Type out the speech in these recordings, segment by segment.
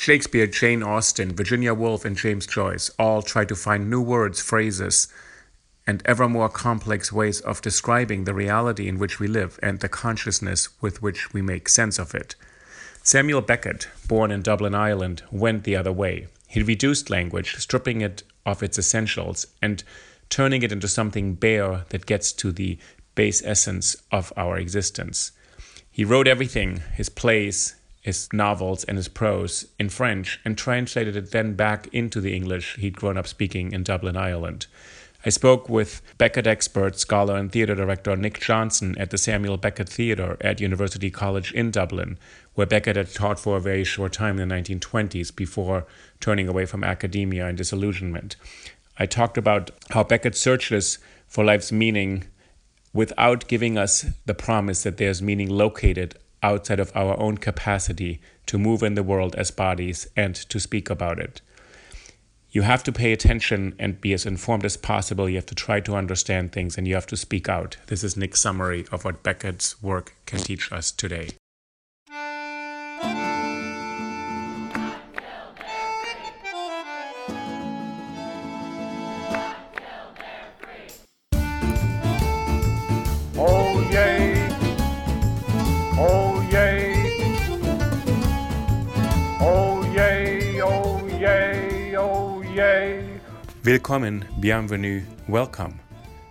Shakespeare, Jane Austen, Virginia Woolf, and James Joyce all try to find new words, phrases, and ever more complex ways of describing the reality in which we live and the consciousness with which we make sense of it. Samuel Beckett, born in Dublin, Ireland, went the other way. He reduced language, stripping it of its essentials and turning it into something bare that gets to the base essence of our existence. He wrote everything his plays, his novels and his prose in French and translated it then back into the English he'd grown up speaking in Dublin, Ireland. I spoke with Beckett expert, scholar, and theatre director Nick Johnson at the Samuel Beckett Theatre at University College in Dublin, where Beckett had taught for a very short time in the 1920s before turning away from academia and disillusionment. I talked about how Beckett searches for life's meaning without giving us the promise that there's meaning located outside of our own capacity to move in the world as bodies and to speak about it. You have to pay attention and be as informed as possible. You have to try to understand things and you have to speak out. This is Nick's summary of what Beckett's work can teach us today. Willkommen, bienvenue, welcome.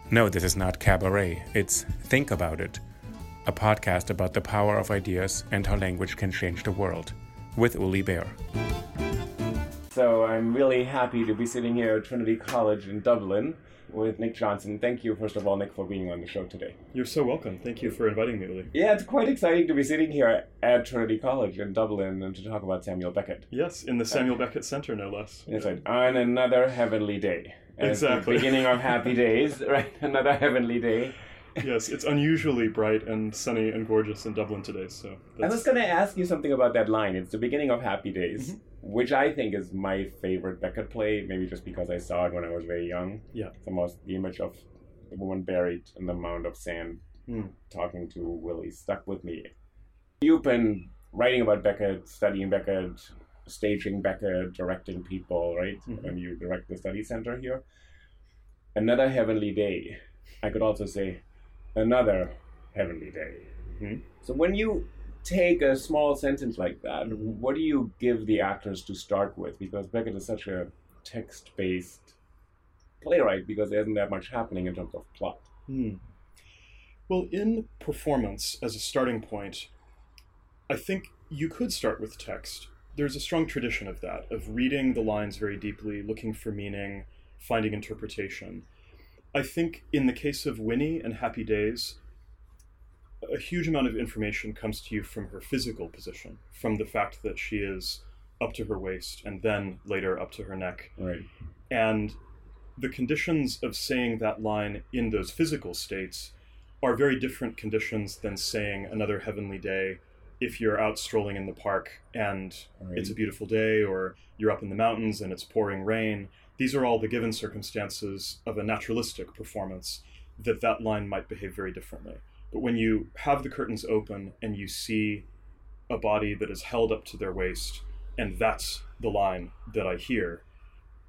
No, this is not cabaret, it's Think About It, a podcast about the power of ideas and how language can change the world, with Uli Baer. So I'm really happy to be sitting here at Trinity College in Dublin with Nick Johnson. Thank you, first of all, Nick, for being on the show today. You're so welcome. Thank you for inviting me, Uli. Yeah, it's quite exciting to be sitting here at Trinity College in Dublin and to talk about Samuel Beckett. Yes, in the uh, Samuel Beckett Center, no less. That's right. On another heavenly day. The Exactly. beginning of happy days, right? Another heavenly day. Yes, it's unusually bright and sunny and gorgeous in Dublin today. So I was going to ask you something about that line. It's the beginning of Happy Days, Mm-hmm. which I think is my favorite Beckett play, maybe just because I saw it when I was very young. yeah, The most, the image of the woman buried in the mound of sand Hmm. talking to Willie stuck with me. You've been writing about Beckett, studying Beckett, staging Beckett, directing people, right? Mhm. And you direct the study center here. Another heavenly day. I could also say another heavenly day. Mhm. So when you take a small sentence like that, what do you give the actors to start with? Because Beckett is such a text-based playwright because there isn't that much happening in terms of plot. Hmm. Well, in performance as a starting point, I think you could start with text. There's a strong tradition of that, of reading the lines very deeply, looking for meaning, finding interpretation. I think in the case of Winnie and Happy Days, a huge amount of information comes to you from her physical position, from the fact that she is up to her waist and then later up to her neck. Right. And the conditions of saying that line in those physical states are very different conditions than saying another heavenly day if you're out strolling in the park and Right. it's a beautiful day, or you're up in the mountains and it's pouring rain. These are all the given circumstances of a naturalistic performance that that line might behave very differently. But when you have the curtains open and you see a body that is held up to their waist, and that's the line that I hear,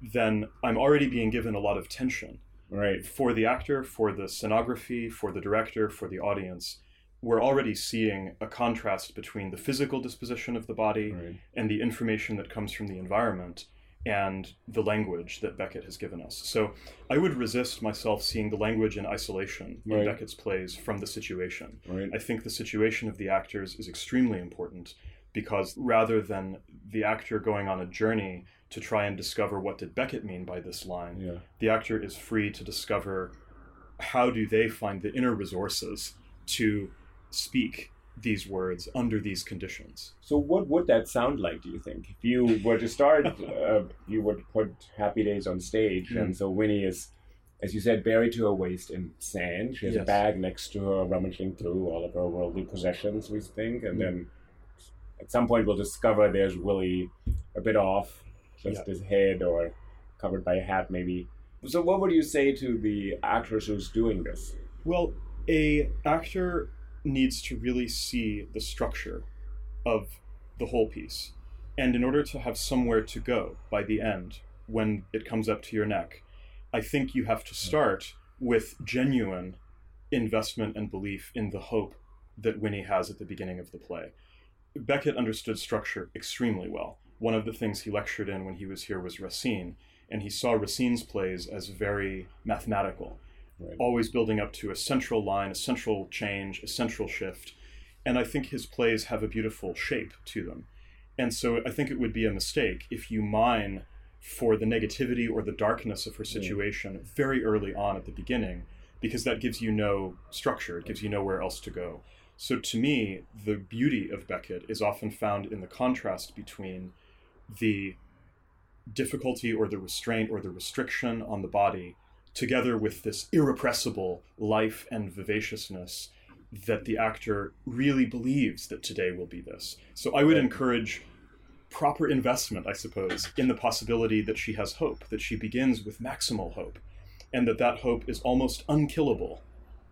then I'm already being given a lot of tension Right. for the actor, for the scenography, for the director, for the audience. We're already seeing a contrast between the physical disposition of the body Right. and the information that comes from the environment and the language that Beckett has given us. So I would resist myself seeing the language in isolation in Right. Beckett's plays from the situation. Right. I think the situation of the actors is extremely important because rather than the actor going on a journey to try and discover what did Beckett mean by this line, Yeah. the actor is free to discover how do they find the inner resources to speak these words under these conditions. So what would that sound like? Do you think if you were to start, uh, you would put Happy Days on stage, and so Winnie is, as you said, buried to her waist in sand. She has a bag next to her, rummaging through all of her worldly possessions. We think, and then at some point we'll discover there's Willie a bit off, just Yeah. his head or covered by a hat, maybe. So what would you say to the actress who's doing this? Well, a actor needs to really see the structure of the whole piece. And in order to have somewhere to go by the end, when it comes up to your neck, I think you have to start with genuine investment and belief in the hope that Winnie has at the beginning of the play. Beckett understood structure extremely well. One of the things he lectured in when he was here was Racine, and he saw Racine's plays as very mathematical Right. always building up to a central line, a central change, a central shift. And I think his plays have a beautiful shape to them. And so I think it would be a mistake if you mine for the negativity or the darkness of her mm. situation very early on at the beginning, because that gives you no structure, it gives you nowhere else to go. So to me, the beauty of Beckett is often found in the contrast between the difficulty or the restraint or the restriction on the body together with this irrepressible life and vivaciousness that the actor really believes that today will be this. So I would encourage proper investment, I suppose, in the possibility that she has hope, that she begins with maximal hope, and that that hope is almost unkillable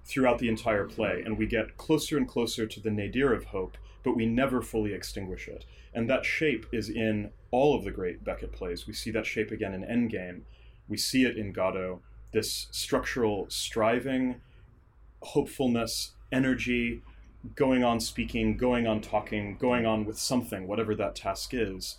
throughout the entire play. And we get closer and closer to the nadir of hope, but we never fully extinguish it. And that shape is in all of the great Beckett plays. We see that shape again in Endgame. We see it in Godot, this structural striving, hopefulness, energy, going on speaking, going on talking, going on with something, whatever that task is,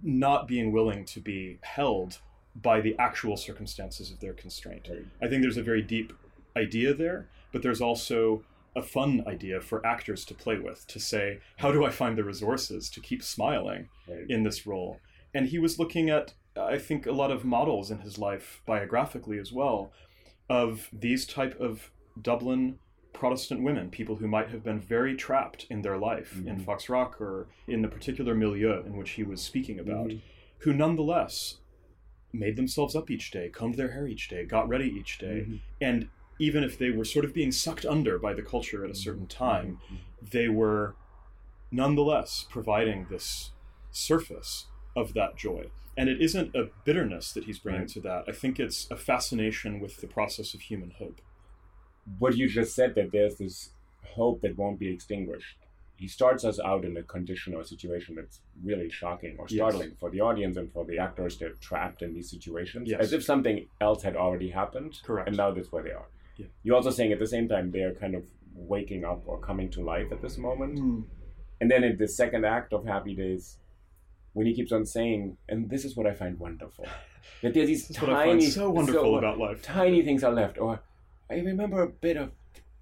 not being willing to be held by the actual circumstances of their constraint. I think there's a very deep idea there, but there's also a fun idea for actors to play with to say, how do I find the resources to keep smiling Right. in this role? And he was looking at, I think, a lot of models in his life biographically as well of these type of Dublin Protestant women, people who might have been very trapped in their life in mm-hmm. Foxrock or in the particular milieu in which he was speaking about, mm-hmm. who nonetheless made themselves up each day, combed their hair each day, got ready each day, mm-hmm. and even if they were sort of being sucked under by the culture at a certain time, they were nonetheless providing this surface of that joy. And it isn't a bitterness that he's bringing Right. to that. I think it's a fascination with the process of human hope. what you just said that there's this hope that won't be extinguished. He starts us out in a condition or a situation that's really shocking or Yes. startling for the audience and for the actors. They're trapped in these situations Yes. as if something else had already happened. Correct. And now that's where they are. Yeah. You're also saying at the same time they're kind of waking up or coming to life at this moment. Hmm. And then in the second act of Happy Days, when he keeps on saying, and this is what I find wonderful, that there's these This is what I tiny, so wonderful about life. tiny things are left, or I remember a bit of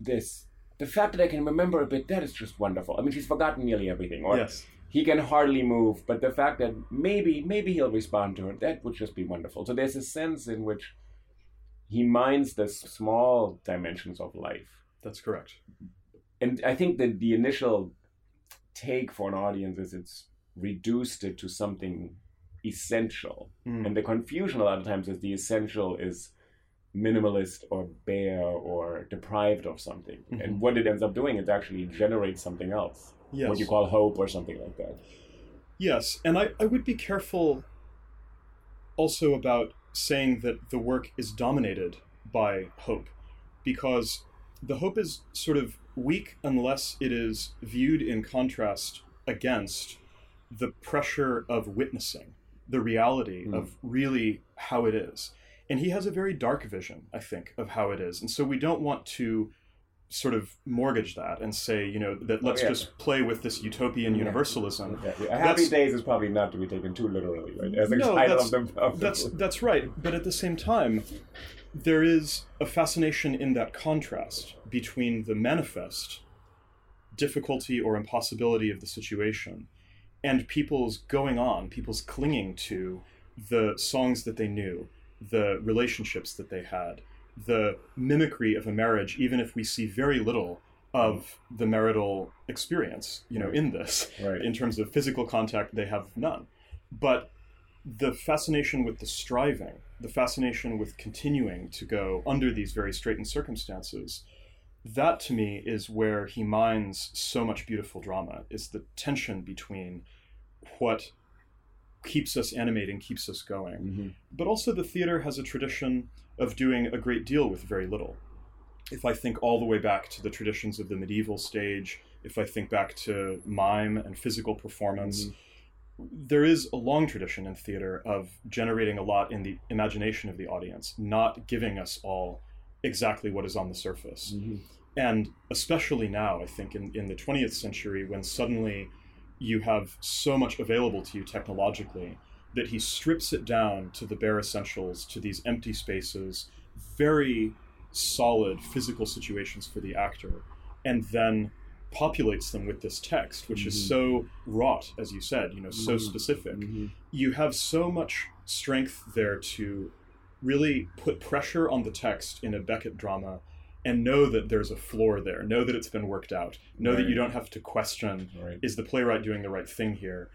this. The fact that I can remember a bit, that is just wonderful. I mean, she's forgotten nearly everything, or Yes. he can hardly move, but the fact that maybe, maybe he'll respond to her, that would just be wonderful. So there's a sense in which he minds the small dimensions of life That's correct. and I think that the initial take for an audience is it's reduced it to something essential, Mm. and the confusion a lot of times is the essential is minimalist or bare or deprived of something, Mhm. and what it ends up doing is actually generate something else. Yes. what you call hope or something like that. Yes, and I, I would be careful also about saying that the work is dominated by hope, because the hope is sort of weak unless it is viewed in contrast against the pressure of witnessing the reality Mm. of really how it is. And he has a very dark vision, I think, of how it is. And so we don't want to sort of mortgage that and say, you know, that let's yeah. just play with this utopian universalism. Yeah, yeah. Happy Days is probably not to be taken too literally, right? As No, that's, of the, of that's that's right. But at the same time, there is a fascination in that contrast between the manifest difficulty or impossibility of the situation and people's going on, people's clinging to the songs that they knew, the relationships that they had, the mimicry of a marriage, even if we see very little of the marital experience, you know, in this. Right. In terms of physical contact, they have none. But the fascination with the striving, the fascination with continuing to go under these very straitened circumstances, that to me is where he mines so much beautiful drama, is the tension between what keeps us animating, keeps us going. Mm-hmm. But also, the theater has a tradition of doing a great deal with very little. If I think all the way back to the traditions of the medieval stage, if I think back to mime and physical performance, there is a long tradition in theater of generating a lot in the imagination of the audience, not giving us all exactly what is on the surface. Mm-hmm. And especially now, I think, in, in the 20th century, when suddenly you have so much available to you technologically, that he strips it down to the bare essentials, to these empty spaces, very solid physical situations for the actor, and then populates them with this text, which is mm-hmm. so wrought, as you said, you know, so mm-hmm. specific. You have so much strength there to really put pressure on the text in a Beckett drama and know that there's a floor there, know that it's been worked out, know that you don't have to question Right. is the playwright doing the right thing here?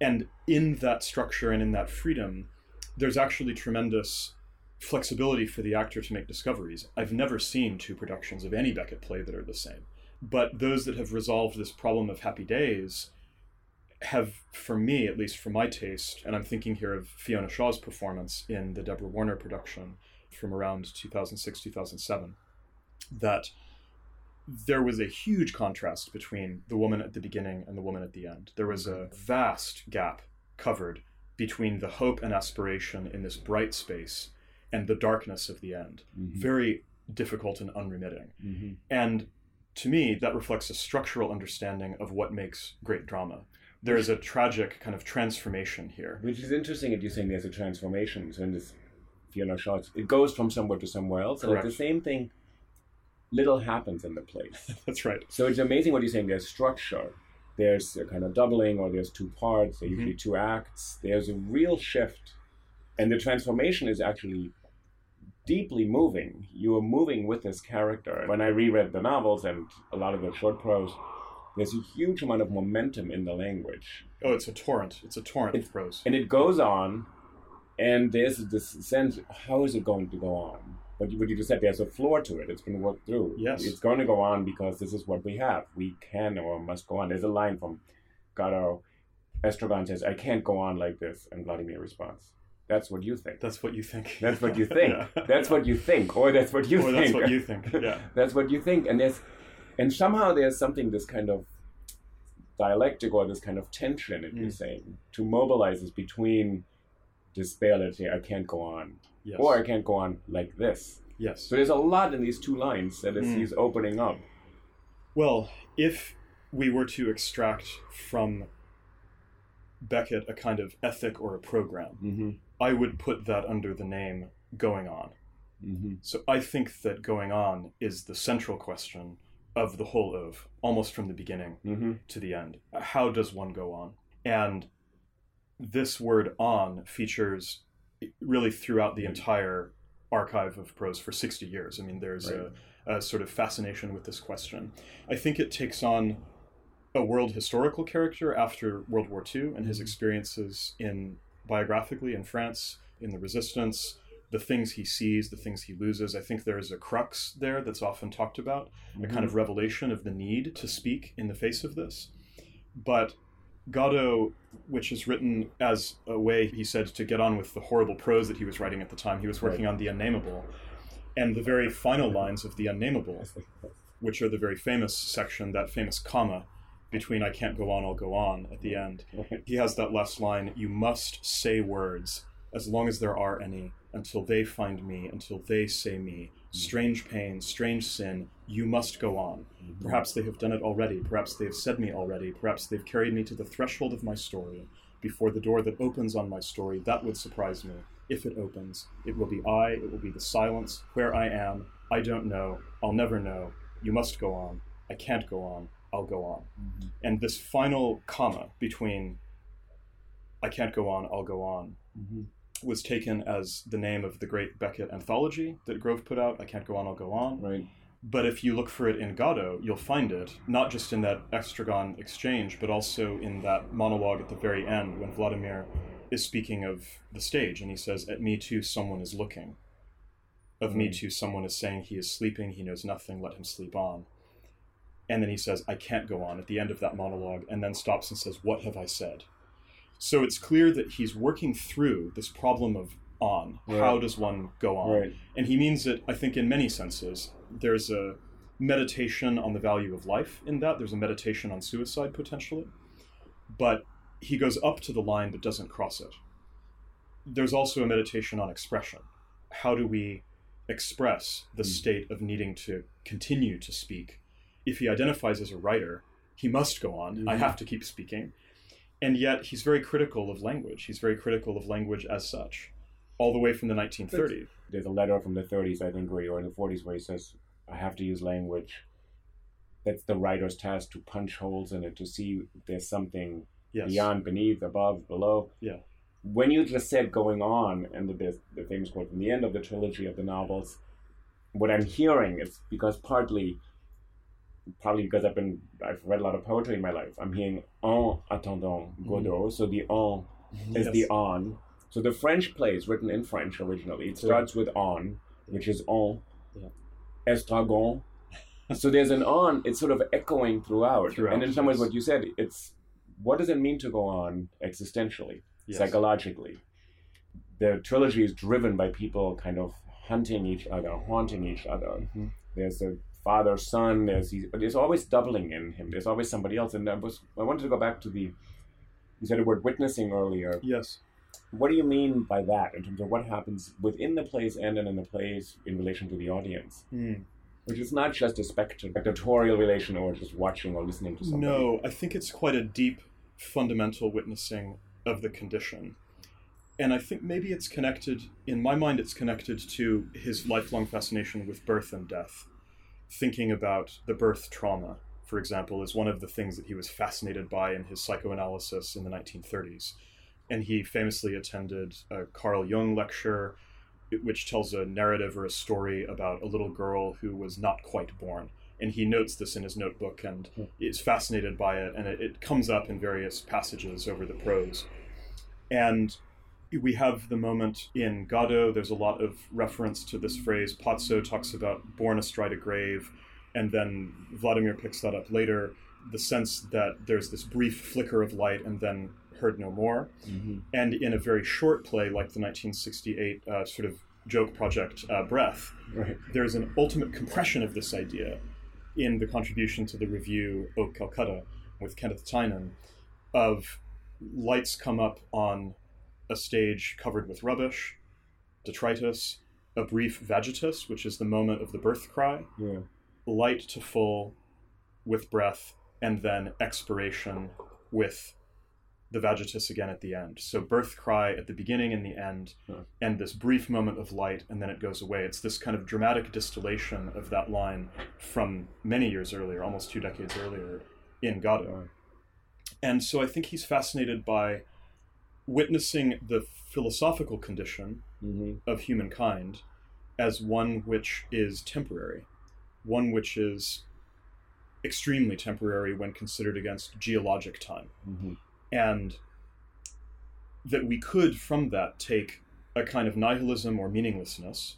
And in that structure and in that freedom, there's actually tremendous flexibility for the actor to make discoveries. I've never seen two productions of any Beckett play that are the same. But those that have resolved this problem of happy days have, for me, at least for my taste, and I'm thinking here of Fiona Shaw's performance in the Deborah Warner production from around 2006, 2007, that there was a huge contrast between the woman at the beginning and the woman at the end. There was a mm-hmm. vast gap covered between the hope and aspiration in this bright space and the darkness of the end. Mm-hmm. Very difficult and unremitting. Mm-hmm. And to me, that reflects a structural understanding of what makes great drama. There is a tragic kind of transformation here. Which is interesting that you're saying there's a transformation. So in this Fiona Shaw, it goes from somewhere to somewhere else. And it's the same thing, little happens in the play. That's right. So it's amazing what you're saying. There's structure. There's a kind of doubling, or there's two parts, or usually mm-hmm. two acts. There's a real shift. And the transformation is actually deeply moving. You are moving with this character. When I reread the novels and a lot of the short prose, there's a huge amount of momentum in the language. Oh, it's a torrent. It's a torrent of prose. And it goes on, and there's this sense how is it going to go on? But what you just said, there's a floor to it. It's been worked through. Yes. It's going to go on because this is what we have. We can or must go on. There's a line from Godot. Estragon says, I can't go on like this. And Vladimir responds, That's what you think. That's what you think. That's what you think. Yeah. That's what you think. Or that's what you Or think. that's what you think. Yeah. that's what you think. And there's and somehow there's something this kind of dialectic or this kind of tension if you're Mm. saying to mobilize us between despair let's say I can't go on. Yes. Or I can't go on like this. yes. So there's a lot in these two lines that is Mm. he's opening up. Well, if we were to extract from Beckett a kind of ethic or a program, Mm-hmm. I would put that under the name Going On. Mm-hmm. So I think that Going On is the central question of the whole of, almost from the beginning Mm-hmm. to the end. How does one go on? And this word on features really throughout the entire archive of prose for 60 years. I mean, there's a, a sort of fascination with this question. I think it takes on a world historical character after World War II and his experiences in biographically in France, in the resistance, the things he sees, the things he loses. I think there is a crux there that's often talked about, a kind of mm-hmm. revelation of the need to speak in the face of this. But Godot, which is written as a way, he said, to get on with the horrible prose that he was writing at the time. He was working Right. on The Unnameable. And the very final lines of The Unnameable, which are the very famous section, that famous comma between I can't go on, I'll go on at the end. He has that last line You must say words as long as there are any, until they find me, until they say me. Mm-hmm. Strange pain, strange sin, you must go on. Mm-hmm. Perhaps they have done it already. Perhaps they have said me already. Perhaps they've carried me to the threshold of my story. Before the door that opens on my story, that would surprise me. If it opens, it will be I, it will be the silence, where I am. I don't know. I'll never know. You must go on. I can't go on. I'll go on. Mm-hmm. And this final comma between I can't go on, I'll go on was taken as the name of the great Beckett anthology that Grove put out. I can't go on, I'll go on. Right. But if you look for it in Godot, you'll find it not just in that Estragon exchange, but also in that monologue at the very end when Vladimir is speaking of the stage and he says, At me too, someone is looking. Of me too, someone is saying he is sleeping, he knows nothing, let him sleep on. And then he says, I can't go on at the end of that monologue, and then stops and says, What have I said? So it's clear that he's working through this problem of on. Right. How does one go on? Right. And he means it, I think, in many senses. There's a meditation on the value of life in that, there's a meditation on suicide potentially. But he goes up to the line but doesn't cross it. There's also a meditation on expression. How do we express the hmm. state of needing to continue to speak? If he identifies as a writer, he must go on. I mm-hmm. have to keep speaking. And yet, he's very critical of language. He's very critical of language as such, all the way from the 1930s. There's a letter from the 30s, I think, where or in the 40s, where he says, "I have to use language. That's the writer's task to punch holes in it to see if there's something Yes. beyond, beneath, above, below." Yeah. When you just said "going on" and the the famous quote from the end of the trilogy of the novels, what I'm hearing is because partly, probably because I've been I've read a lot of poetry in my life. I'm hearing "en attendant Godot," so the "en" is Yes. the on. So the French play is written in French originally. It starts with on, which is on, Yeah. estragon. so there's an on. It's sort of echoing throughout. Throughout, and in some ways, yes. what you said, it's what does it mean to go on existentially, Yes. psychologically? The trilogy is driven by people kind of hunting each other, haunting each other. Mhm. There's a father son. There's he, there's always doubling in him. There's always somebody else. And I was I wanted to go back to the you said the word witnessing earlier. Yes. What do you mean by that in terms of what happens within the plays and in the plays in relation to the audience? Hmm. Which is not just a spectator- spectatorial relation or just watching or listening to somebody. No, I think it's quite a deep, fundamental witnessing of the condition. And I think maybe it's connected, in my mind, it's connected to his lifelong fascination with birth and death. Thinking about the birth trauma, for example, is one of the things that he was fascinated by in his psychoanalysis in the 1930s. And he famously attended a Carl Jung lecture, which tells a narrative or a story about a little girl who was not quite born. And he notes this in his notebook and hmm. is fascinated by it, and it, it comes up in various passages over the prose. And we have the moment in Godot, there's a lot of reference to this phrase. Pozzo talks about born astride a grave, and then Vladimir picks that up later. The sense that there's this brief flicker of light and then heard no more. And in a very short play like the 1968 uh, sort of joke project uh, Breath, Right. there's an ultimate compression of this idea in the contribution to the revue of Calcutta with Kenneth Tynan of lights come up on a stage covered with rubbish, detritus, a brief vagitus, which is the moment of the birth cry, Yeah. light to full with breath, and then expiration with the vagitus again at the end. So birth cry at the beginning and the end, and this brief moment of light, and then it goes away. It's this kind of dramatic distillation of that line from many years earlier, almost two decades earlier, in Godot. And so I think he's fascinated by witnessing the philosophical condition hmm of humankind as one which is temporary, one which is extremely temporary when considered against geologic time. hmm And that we could, from that, take a kind of nihilism or meaninglessness.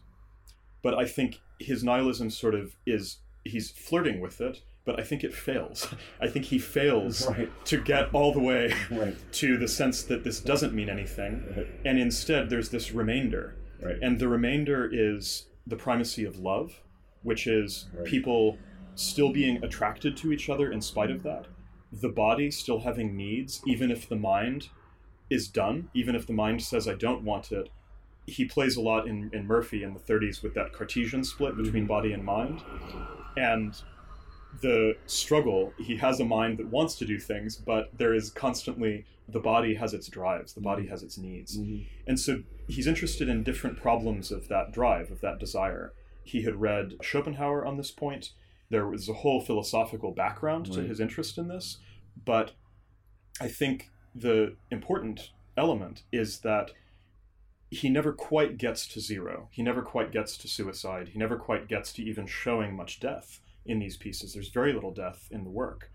But I think his nihilism sort of is, he's flirting with it, but I think it fails. I think he fails Right. to get all the way Right. to the sense that this doesn't mean anything, Right. and instead there's this remainder, Right. and the remainder is the primacy of love, which is people still being attracted to each other in spite of that, the body still having needs, even if the mind is done, even if the mind says, I don't want it. He plays a lot in, in Murphy in the 30s with that Cartesian split between mm-hmm. body and mind. And the struggle, he has a mind that wants to do things, but there is constantly the body has its drives, the body mm-hmm. has its needs. Mm-hmm. And so he's interested in different problems of that drive, of that desire. He had read Schopenhauer on this point. There was a whole philosophical background to his interest in this. But I think the important element is that he never quite gets to zero. He never quite gets to suicide. He never quite gets to even showing much death in these pieces. There's very little death in the work.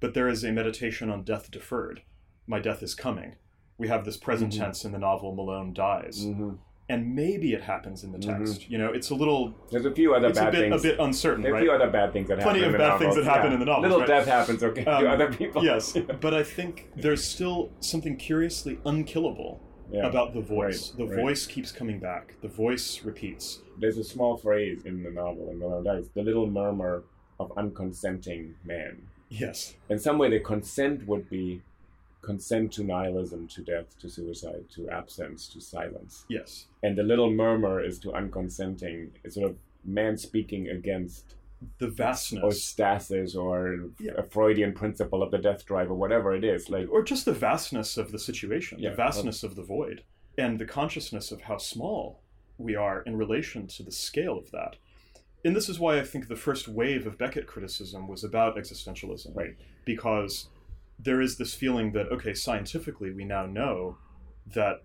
But there is a meditation on death deferred. My death is coming. We have this present Mhm. tense in the novel Malone dies. hmm And maybe it happens in the text. You know, it's a little There's a few other it's a bad bit things. a bit uncertain, There are a few other bad things that Plenty happen of in the bad things that happen yeah. in the novels, Little right? death happens, okay, Um, to other people. yes, but I think there's still something curiously unkillable Yeah. about the voice. Right, the right. voice keeps coming back. The voice repeats. There's a small phrase in the novel in Malone Dies, the little murmur of unconsenting man. Yes. In some way, the consent would be consent to nihilism, to death, to suicide, to absence, to silence. Yes. And the little murmur is to unconsenting. It's sort of man speaking against The vastness. or stasis or Yeah. a Freudian principle of the death drive or whatever it is. Like or just the vastness of the situation, Yeah. the vastness uh, of the void, and the consciousness of how small we are in relation to the scale of that. And this is why I think the first wave of Beckett criticism was about existentialism. Right. Because there is this feeling that, okay, scientifically, we now know that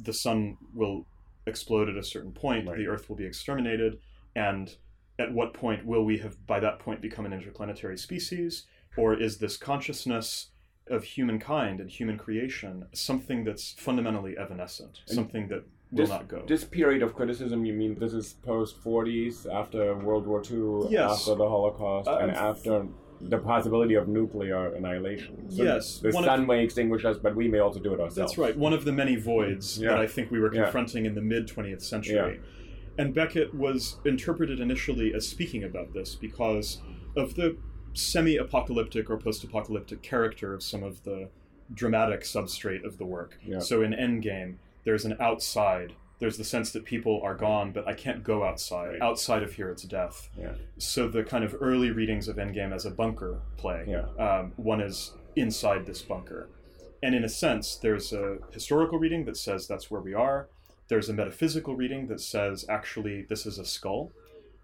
the sun will explode at a certain point, Right. the earth will be exterminated, and at what point will we have, by that point, become an interplanetary species? Or is this consciousness of humankind and human creation something that's fundamentally evanescent, And something that will this, not go? this period of criticism, you mean this is post 40s, after World War II, Yes. after the Holocaust, Uh, and f- after the possibility of nuclear annihilation? So Yes, The one of- sun may extinguish us, but we may also do it ourselves. That's right. One of the many voids Yeah. that I think we were Yeah. confronting in the mid 20th century. And Beckett was interpreted initially as speaking about this because of the semi apocalyptic or post apocalyptic character of some of the dramatic substrate of the work. Yeah. So in Endgame, there's an outside. There's the sense that people are gone, but I can't go outside. Right. Outside of here, it's death. Yeah. So the kind of early readings of Endgame as a bunker play. Yeah. Um, one is inside this bunker. And in a sense, there's a historical reading that says that's where we are. There's a metaphysical reading that says actually this is a skull.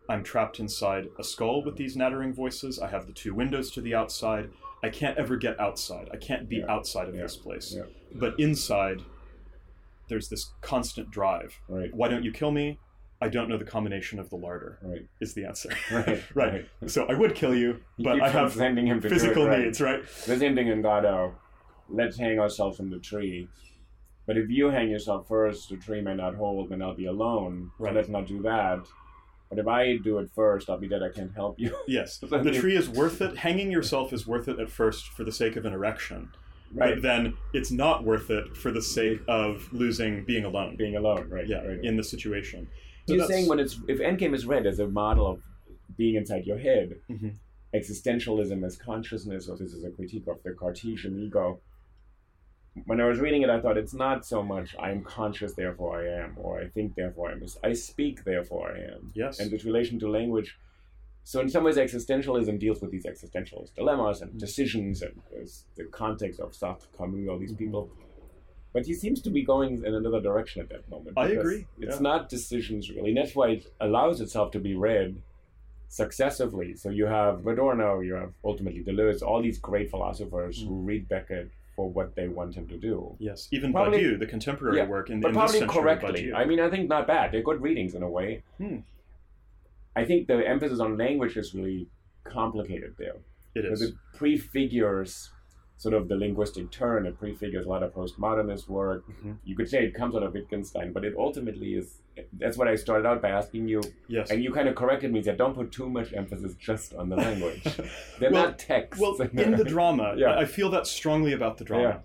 I'm trapped inside a skull with these nattering voices. I have the two windows to the outside. I can't ever get outside. I can't be Yeah. outside of Yeah. this place. Yeah. But inside, there's this constant drive. Right. Why don't you kill me? I don't know the combination of the larder. Right. Is the answer. Right, right. So I would kill you, but keeps I have to it, physical right. needs, right? The same thing in Godot. Oh, let's hang ourselves from the tree. But if you hang yourself first, the tree may not hold, and I'll be alone. So Right. let's not do that. But if I do it first, I'll be dead. I can't help you. Yes. The tree is worth it. Hanging yourself is worth it at first for the sake of an erection. Right. But then it's not worth it for the sake of losing being alone. Being alone, right? yeah, right. in the situation. So You're saying when it's if Endgame is read as a model of being inside your head, Mhm. existentialism as consciousness, or this is a critique of the Cartesian ego. When I was reading it, I thought it's not so much I am conscious, therefore I am, or I think, therefore I am. I speak, therefore I am. Yes. And its relation to language. So in some ways, existentialism deals with these existentialist dilemmas Mm-hmm. and decisions, and there's the context of Sartre, Camus, all Mm-hmm. these people. But he seems to be going in another direction at that moment. I agree, It's yeah. not decisions really. And that's why it allows itself to be read successively. So you have Adorno, you have ultimately Deleuze, all these great philosophers who read Beckett for what they want him to do. Yes. Even Probably- Badiou, the contemporary Yeah, work in, but in probably correctly. I mean, I think not bad. They're good readings in a way. Hmm. I think the emphasis on language is really complicated there. it is. It prefigures sort of the linguistic turn. It prefigures a lot of postmodernist work. Mm-hmm. You could say it comes out of Wittgenstein, but it ultimately is. That's what I started out by asking you. Yes. And you kind of corrected me. Said, "Don't put too much emphasis just on the language. They're Well- not texts." Well, in the drama, Yeah. I feel that strongly about the drama. Yeah.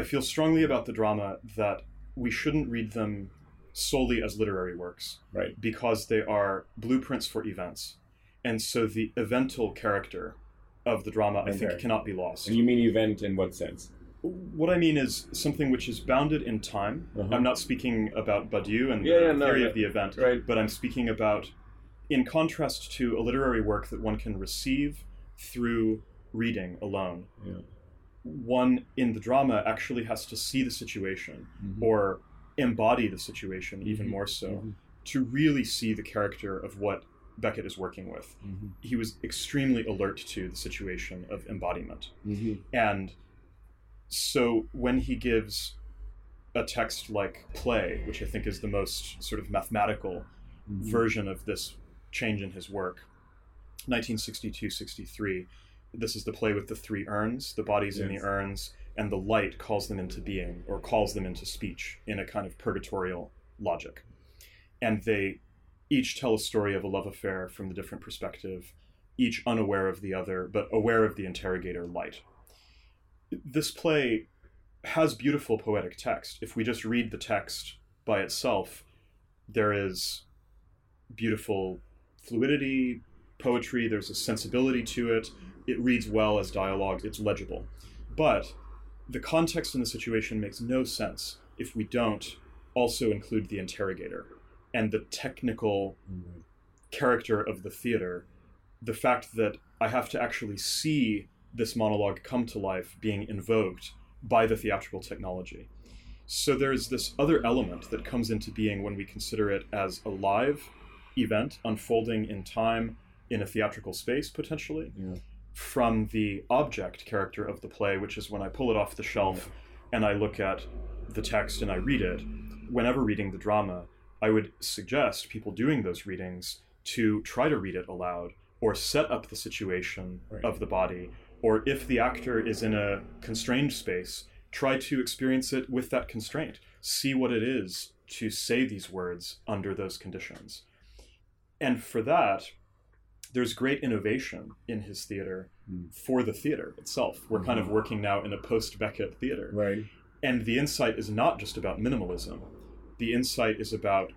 I feel strongly about the drama that we shouldn't read them solely as literary works right. because they are blueprints for events. And so the evental character of the drama, I think, cannot be lost. And you mean event in what sense? What I mean is something which is bounded in time. Uh-huh. I'm not speaking about Badiou and Yeah, the yeah, theory yeah. of the event, Right. but I'm speaking about, in contrast to a literary work that one can receive through reading alone, Yeah. one in the drama actually has to see the situation Mhm. or embody the situation even Mhm. more so Mhm. to really see the character of what Beckett is working with. Mhm. He was extremely alert to the situation of embodiment. Mhm. And so when he gives a text like play, which I think is the most sort of mathematical Mhm. version of this change in his work, 1962 63, this is the play with the three urns, the bodies in the urns, and the light calls them into being or calls them into speech in a kind of purgatorial logic. And they each tell a story of a love affair from the different perspective, each unaware of the other, but aware of the interrogator light. This play has beautiful poetic text. If we just read the text by itself, there is beautiful fluidity, poetry, there's a sensibility to it. It reads well as dialogue, it's legible. But the context in the situation makes no sense if we don't also include the interrogator and the technical mm-hmm. character of the theater. The fact that I have to actually see this monologue come to life being invoked by the theatrical technology. So there's this other element that comes into being when we consider it as a live event unfolding in time in a theatrical space, potentially, Yeah. From the object character of the play, which is when I pull it off the shelf and I look at the text and I read it. Whenever reading the drama, I would suggest people doing those readings to try to read it aloud or set up the situation Right. of the body, or if the actor is in a constrained space, try to experience it with that constraint. See what it is to say these words under those conditions. And for that, there's great innovation in his theater Mm. for the theater itself. We're kind of working now in a post Beckett theater. Right. And the insight is not just about minimalism, the insight is about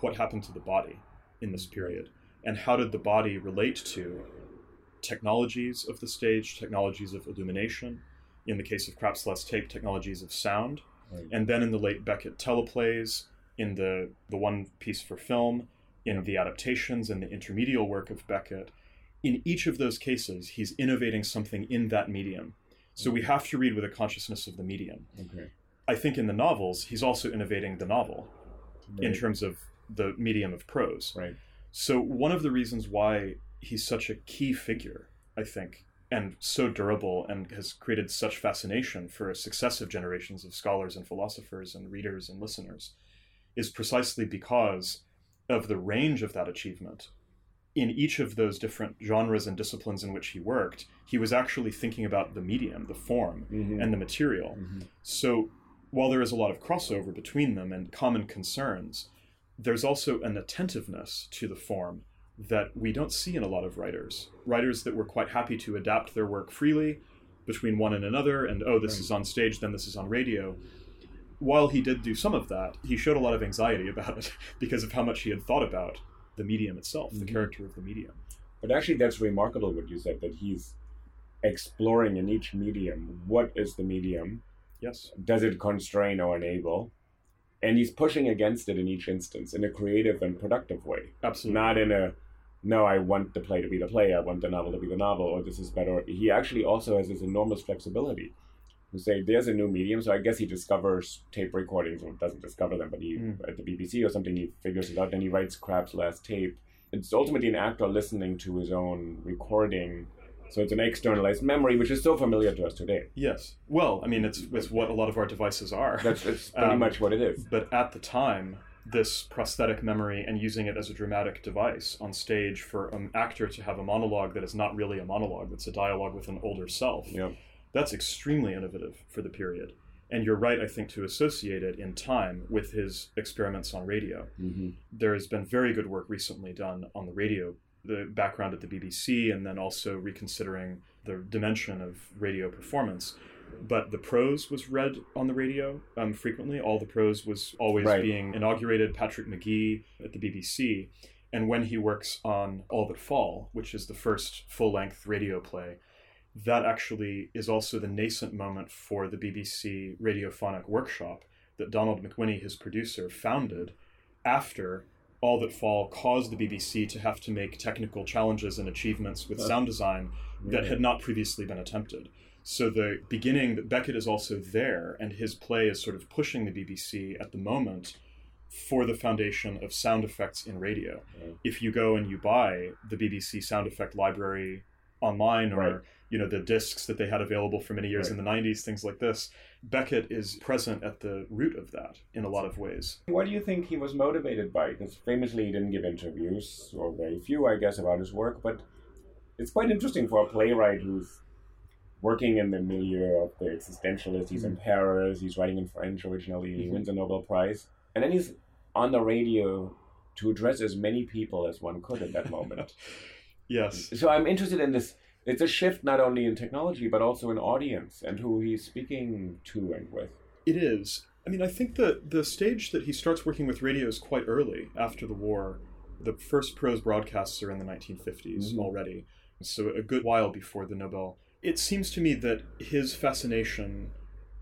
what happened to the body in this period and how did the body relate to technologies of the stage, technologies of illumination, in the case of Krapp's Last Tape, technologies of sound, Right. and then in the late Beckett teleplays, in the, the one piece for film, in the adaptations and the intermedial work of Beckett, in each of those cases, he's innovating something in that medium. So we mm-hmm. have to read with a consciousness of the medium. Okay. I think in the novels, he's also innovating the novel in terms of the medium of prose. Right. So one of the reasons why he's such a key figure, I think, and so durable and has created such fascination for successive generations of scholars and philosophers and readers and listeners is precisely because of the range of that achievement. In each of those different genres and disciplines in which he worked, he was actually thinking about the medium, the form, Mhm. and the material. Mhm. So while there is a lot of crossover between them and common concerns, there's also an attentiveness to the form that we don't see in a lot of writers. Writers that were quite happy to adapt their work freely between one and another, and oh, this Right. is on stage, then this is on radio. While he did do some of that, he showed a lot of anxiety about it because of how much he had thought about the medium itself, the Mhm. character of the medium. But actually, that's remarkable what you said that he's exploring in each medium what is the medium, Yes. does it constrain or enable, and he's pushing against it in each instance in a creative and productive way, Absolutely. not in a no, I want the play to be the play, I want the novel to be the novel, or this is better. He actually also has this enormous flexibility say there's a new medium. So I guess he discovers tape recordings, or doesn't discover them, but he Mm. at the BBC or something he figures it out. Then he writes Krapp's Last Tape. It's ultimately an actor listening to his own recording. So it's an externalized memory, which is so familiar to us today. Yes. Well, I mean, it's, it's what a lot of our devices are. That's, that's pretty Um, much what it is. But at the time, this prosthetic memory and using it as a dramatic device on stage for an actor to have a monologue that is not really a monologue, that's a dialogue with an older self, Yeah. That's extremely innovative for the period. And you're right, I think, to associate it in time with his experiments on radio. Mm-hmm. There has been very good work recently done on the radio, the background at the BBC, and then also reconsidering the dimension of radio performance. But the prose was read on the radio um, frequently. All the prose was always Right. being inaugurated. Patrick Magee at the BBC. And when he works on All That Fall, which is the first full length radio play, that actually is also the nascent moment for the BBC radiophonic workshop that Donald McWhinnie, his producer, founded after All That Fall caused the BBC to have to make technical challenges and achievements with sound design that had not previously been attempted. So the beginning that Beckett is also there, and his play is sort of pushing the BBC at the moment for the foundation of sound effects in radio. If you go and you buy the BBC sound effect library online or Right. You know the discs that they had available for many years Right. in the 90s things like this beckett is present at the root of that in a lot of ways What do you think he was motivated by? Because famously he didn't give interviews, or very few, I guess, about his work. But it's quite interesting for a playwright who's working in the milieu of the existentialist. He's in mm. Paris. He's writing in French originally. He mm-hmm. wins a Nobel Prize, and then he's on the radio to address as many people as one could at that moment. yes so I'm interested in this. It's a shift not only in technology but also in audience and who he's speaking to and with. It is. I mean, I think that the stage that he starts working with radio is quite early after the war. The first prose broadcasts are in the 1950s Mhm. already, so a good while before the Nobel. It seems to me that his fascination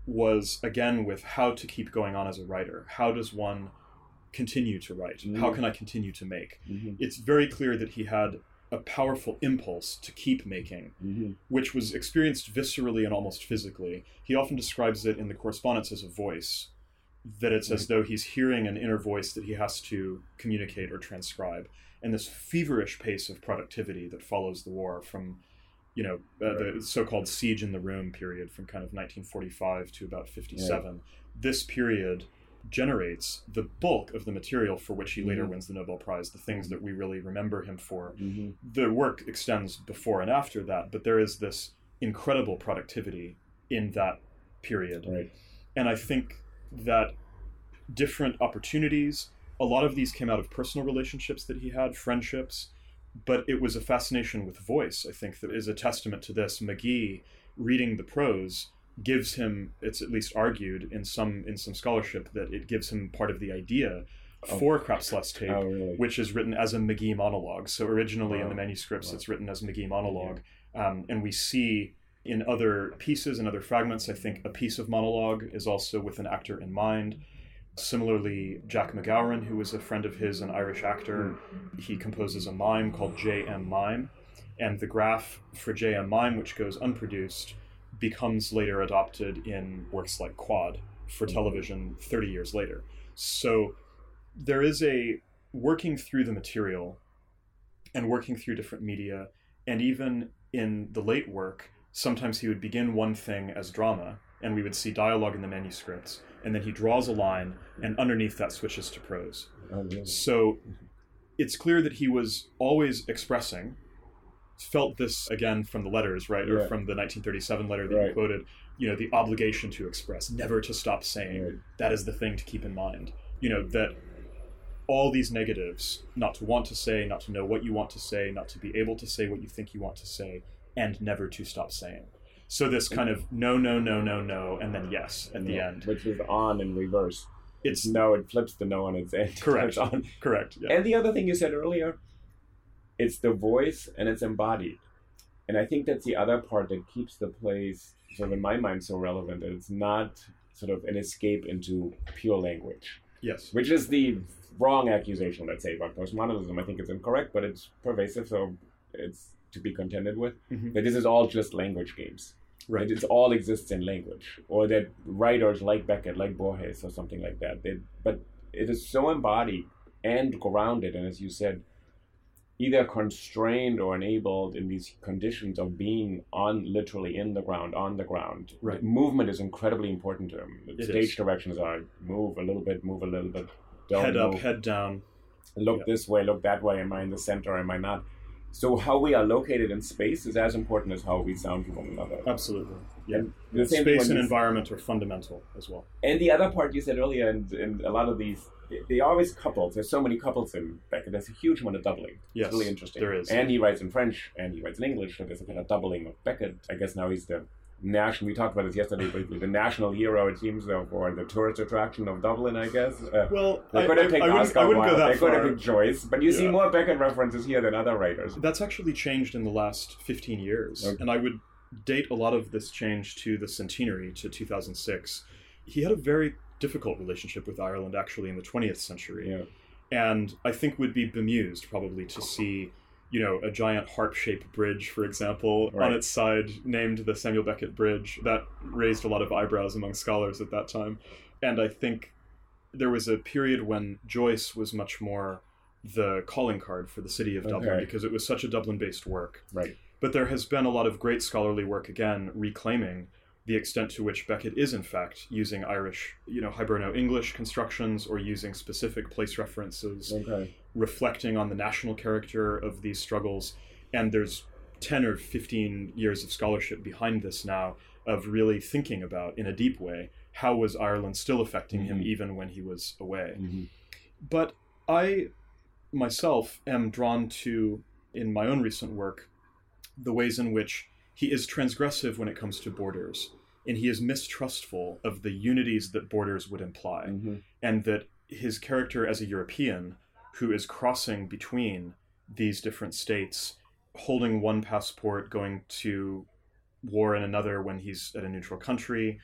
was, again, with how to keep going on as a writer. How does one continue to write? How Mhm. can I continue to make? Mm-hmm. It's very clear that he had a powerful impulse to keep making Mm-hmm. which was experienced viscerally and almost physically. He often describes it in the correspondence as a voice, that it's as though he's hearing an inner voice that he has to communicate or transcribe. And this feverish pace of productivity that follows the war from, you know, uh, the so-called siege in the room period from kind of 1945 to about 57. This period generates the bulk of the material for which he later Mhm. wins the Nobel Prize, the things that we really remember him for Mm-hmm. the work extends before and after that, but there is this incredible productivity in that period. Right. And I think that different opportunities, a lot of these came out of personal relationships that he had, friendships, but it was a fascination with voice, I think, that is a testament to this. Magee reading the prose gives him it's at least argued in some in some scholarship that it gives him part of the idea for Krapp's Last Tape Oh, really? which is written as a Magee monologue. So originally in the manuscripts, Wow. it's written as Magee monologue, um, and we see in other pieces and other fragments. I think a piece of monologue is also with an actor in mind. Similarly, Jack MacGowran, who was a friend of his, an Irish actor, he composes a mime called J.M. Mime, and the graph for J.M. Mime, which goes unproduced, becomes later adopted in works like Quad for mm-hmm. television 30 years later. So there is a working through the material and working through different media, and even in the late work, sometimes he would begin one thing as drama, and we would see dialogue in the manuscripts, and then he draws a line, and underneath that switches to prose. Oh. So it's clear that he was always expressing. Felt this again from the letters, right, or Yeah. from the 1937 letter that you quoted. You know, the obligation to express, never to stop saying. Right. That is the thing to keep in mind. You know that all these negatives, not to want to say, not to know what you want to say, not to be able to say what you think you want to say, and never to stop saying. So this kind of no, no, no, no, no, and then yes at the Yeah, end. Which is on in reverse. It's No, it flips the no on its end. correct. On. Correct. Yeah. And the other thing you said earlier, it's the voice and it's embodied. And I think that's the other part that keeps the plays, sort of in my mind, so relevant. It's not sort of an escape into pure language, yes. which is the wrong accusation, let's say, about postmodernism. I think it's incorrect, but it's pervasive, so it's to be contended with. Mhm. That this is all just language games. Right. That it all exists in language, or that writers like Beckett, like Borges, or something like that. They, but it is so embodied and grounded, and as you said, either constrained or enabled in these conditions of being on literally in the ground, on the ground. Right. Movement is incredibly important to him. The It stage is. directions are move a little bit, move a little bit, don't head up, head down. look Yeah. this way, look that way. Am I in the center? Am I not? So how we are located in space is as important as how we sound to one another. Absolutely. Yeah. And the Space and environment are fundamental as well. And the other part you said earlier, and, and a lot of these, they are always couples. There's so many couples in Beckett. There's a huge amount of doubling. Yes, it's really interesting. there is. And he writes in French, and he writes in English. So there's a kind of doubling of Beckett. I guess now he's the national. We talked about this yesterday briefly. The national hero, it seems, of, or the tourist attraction of Dublin. I guess. Uh, Well, they I, could have picked Oscar go Wilde. that They could have picked Joyce, but you see more Beckett references here than other writers. That's actually changed in the last 15 years. Okay. And I would date a lot of this change to the centenary, to 2006. He had a very difficult relationship with Ireland, actually, in the 20th century. Yeah. And I think would be bemused, probably, to see, you know, a giant harp shaped bridge, for example, on its side named the Samuel Beckett Bridge. That raised a lot of eyebrows among scholars at that time. And I think there was a period when Joyce was much more the calling card for the city of Dublin Okay. because it was such a Dublin based work. Right. But there has been a lot of great scholarly work again reclaiming the extent to which Beckett is in fact using Irish, you know, Hiberno English constructions or using specific place references, Okay. reflecting on the national character of these struggles. And there's 10 or 15 years of scholarship behind this now of really thinking about in a deep way how was Ireland still affecting him Mhm. even when he was away. Mhm. But I myself am drawn to, in my own recent work, the ways in which he is transgressive when it comes to borders, and he is mistrustful of the unities that borders would imply, Mhm. and that his character as a European who is crossing between these different states, holding one passport, going to war in another when he's at a neutral country,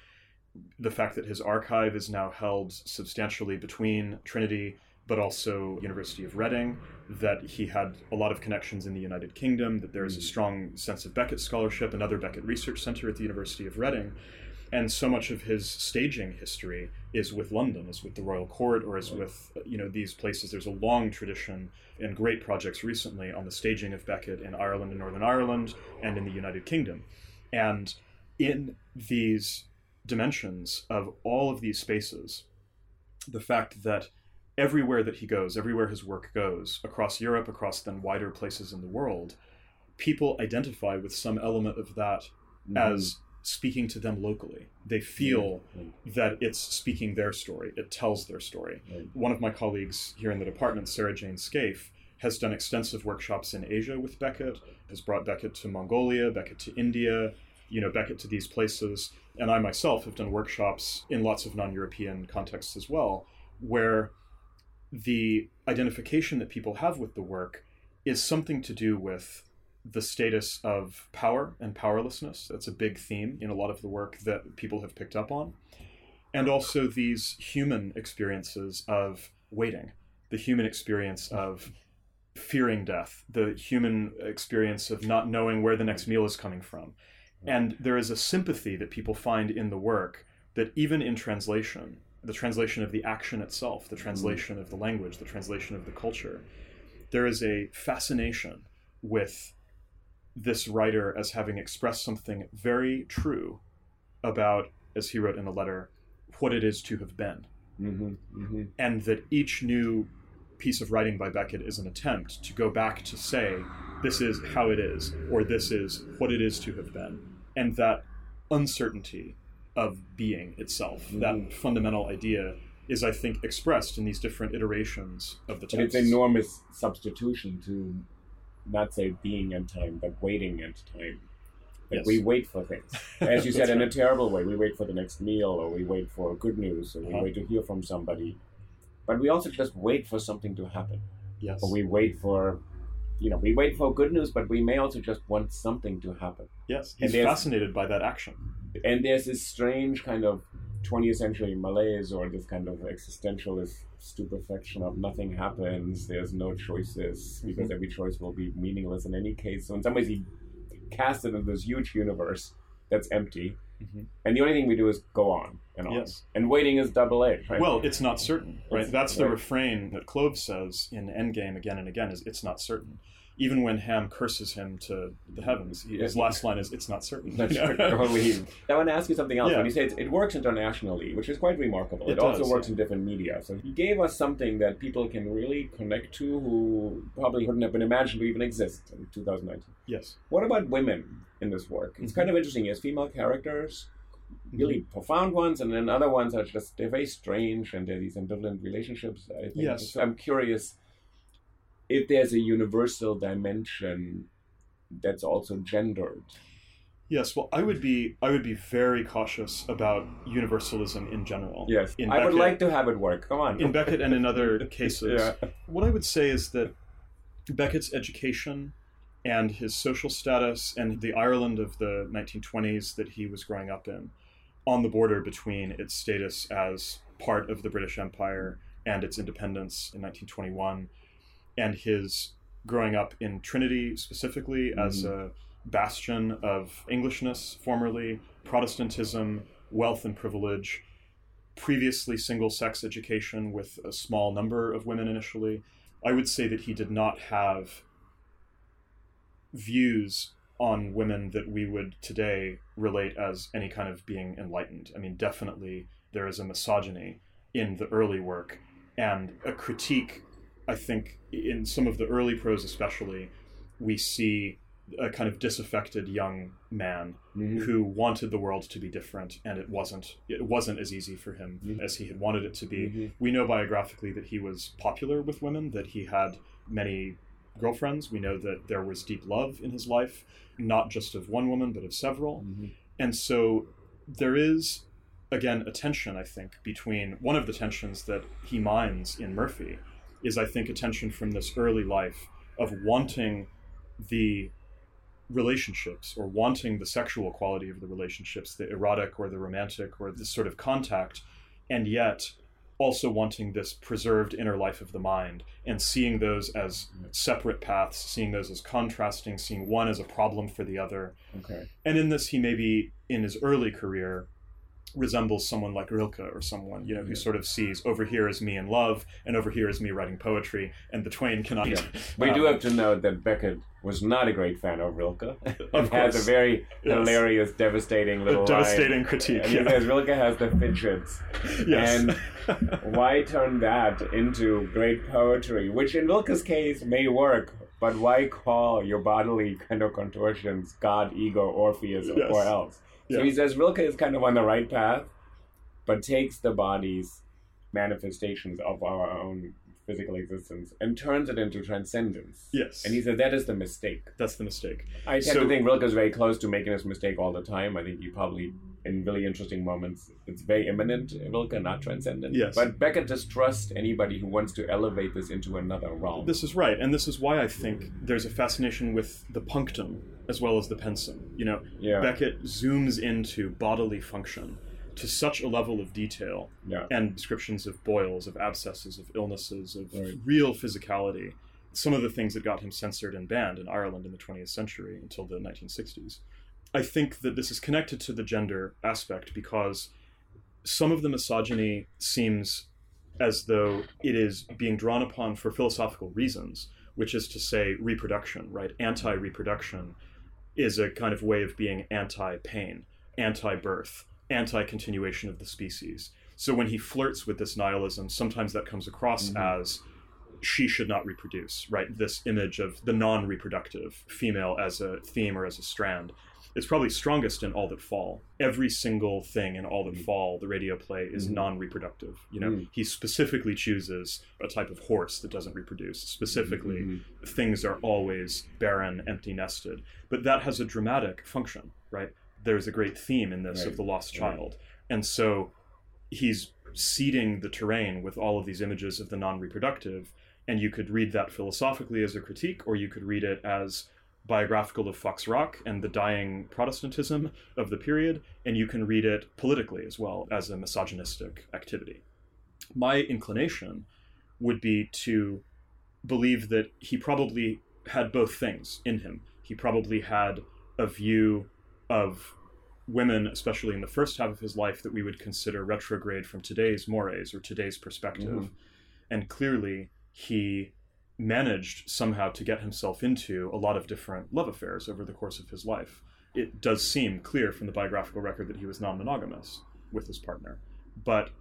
the fact that his archive is now held substantially between Trinity but also University of Reading, that he had a lot of connections in the United Kingdom, that there is a mm. strong sense of Beckett scholarship, another Beckett Research Center at the University of Reading. And so much of his staging history is with London, is with the Royal Court, or is with you know these places. There's a long tradition and great projects recently on the staging of Beckett in Ireland and Northern Ireland and in the United Kingdom. And in these dimensions of all of these spaces, the fact that everywhere that he goes, everywhere his work goes, across Europe, across then wider places in the world, people identify with some element of that Mm-hmm. as speaking to them locally. They feel mm-hmm. Mm-hmm. that it's speaking their story, it tells their story. Right. One of my colleagues here in the department, Sarah Jane Scaife, has done extensive workshops in Asia with Beckett, has brought Beckett to Mongolia, Beckett to India, you know, Beckett to these places. And I myself have done workshops in lots of non European contexts as well, where the identification that people have with the work is something to do with the status of power and powerlessness. That's a big theme in a lot of the work that people have picked up on. And also these human experiences of waiting, the human experience of fearing death, the human experience of not knowing where the next meal is coming from. And there is a sympathy that people find in the work that even in translation, the translation of the action itself, the translation of the language, the translation of the culture, there is a fascination with this writer as having expressed something very true about, as he wrote in a letter, what it is to have been. Mm-hmm. Mm-hmm. And that each new piece of writing by Beckett is an attempt to go back to say, this is how it is, or this is what it is to have been. And that uncertainty of being itself, Mm-hmm. that fundamental idea, is, I think, expressed in these different iterations of the But it's enormous substitution to not say being and time, but waiting and time. Yes. we wait for things, as you said, That's in a terrible way. We wait for the next meal, or we wait for good news, or we Uh-huh. wait to hear from somebody. But we also just wait for something to happen, Yes. or we wait for, you know, we wait for good news, but we may also just want something to happen. Yes. He's fascinated by that action. And there's this strange kind of 20th century malaise or this kind of existentialist stupefaction of nothing happens, there's no choices because every choice will be meaningless in any case. So in some ways, he cast it into this huge universe that's empty, Mhm. and the only thing we do is go on and on. Yes. And waiting is double A. Right? Well, it's not certain, right? It's- That's the right. refrain that Clov says in Endgame again and again is it's not certain. Even when Hamm curses him to the heavens, he, his last line is, "It's not certain." That's You know? totally. I want to ask you something else. Yeah. When you say it, it works internationally, which is quite remarkable. It, It also works yeah. in different media. So he gave us something that people can really connect to who probably wouldn't have been imagined to even exist in 2019. yes. What about women in this work? It's Mm-hmm. kind of interesting. He has female characters, really profound ones, and then other ones are just they're very strange and they're these ambivalent relationships. I think. Yes. So I'm curious if there's a universal dimension that's also gendered. Yes, well, I would be I would be very cautious about universalism in general. Yes, in I would like to have it work. Come on. in Beckett and in other cases. Yeah. What I would say is that Beckett's education and his social status and the Ireland of the 1920s that he was growing up in, on the border between its status as part of the British Empire and its independence in 1921, and his growing up in Trinity specifically as mm-hmm. a bastion of Englishness, formerly Protestantism, wealth and privilege, previously single sex education with a small number of women initially. I would say that he did not have views on women that we would today relate as any kind of being enlightened. I mean, definitely there is a misogyny in the early work and a critique. I think in some of the early prose, especially, we see a kind of disaffected young man Mhm. who wanted the world to be different, and it wasn't. It wasn't as easy for him Mhm. as he had wanted it to be. Mhm. We know biographically that he was popular with women, that he had many girlfriends. We know that there was deep love in his life, not just of one woman, but of several. Mhm. And so there is, again, a tension, I think, between one of the tensions that he mines in Murphy is, I think, attention from this early life of wanting the relationships or wanting the sexual quality of the relationships, the erotic or the romantic or this sort of contact, and yet also wanting this preserved inner life of the mind and seeing those as separate paths, seeing those as contrasting, seeing one as a problem for the other. Okay. And in this, he maybe in his early career resembles someone like Rilke or someone, you know, who sort of sees over here is me in love and over here is me writing poetry, and the twain cannot. We do Um, have to note that Beckett was not a great fan of Rilke. Of has a very Yes. hilarious, devastating little line. devastating critique, And he says Rilke has the fidgets. Yes. And why turn that into great poetry, which in Rilke's case may work, but why call your bodily kind of contortions God, ego, Orpheus, Yes. or else? So he says Rilke is kind of on the right path, but takes the body's manifestations of our own physical existence and turns it into transcendence. Yes. And he said that is the mistake. That's the mistake. I tend So- to think Rilke is very close to making this mistake all the time. I think he probably, in really interesting moments, it's very imminent, Rilke, not transcendent. Yes. But Beckett distrusts anybody who wants to elevate this into another realm. This is right, and this is why I think there's a fascination with the punctum as well as the pensum. You know, Yeah. Beckett zooms into bodily function to such a level of detail Yeah. and descriptions of boils, of abscesses, of illnesses, of Right. real physicality. Some of the things that got him censored and banned in Ireland in the 20th century until the 1960s. I think that this is connected to the gender aspect because some of the misogyny seems as though it is being drawn upon for philosophical reasons, which is to say reproduction, right? Anti reproduction is a kind of way of being anti pain, anti birth, anti continuation of the species. So when he flirts with this nihilism, sometimes that comes across mm-hmm. as she should not reproduce, right? This image of the non reproductive female as a theme or as a strand. It's probably strongest in All That Fall. Every single thing in All That Fall, the radio play, is Mhm. non reproductive. You know, Mm. he specifically chooses a type of horse that doesn't reproduce. Specifically, Mhm. things are always barren, empty nested. But that has a dramatic function, right? There's a great theme in this Right. of the lost Right. child. And so he's seeding the terrain with all of these images of the non reproductive. And you could read that philosophically as a critique, or you could read it as biographical of Foxrock and the dying Protestantism of the period, and you can read it politically as well as a misogynistic activity. My inclination would be to believe that he probably had both things in him. He probably had a view of women, especially in the first half of his life, that we would consider retrograde from today's mores or today's perspective. Mhm. And clearly, he managed somehow to get himself into a lot of different love affairs over the course of his life. It does seem clear from the biographical record that he was non monogamous with his partner. But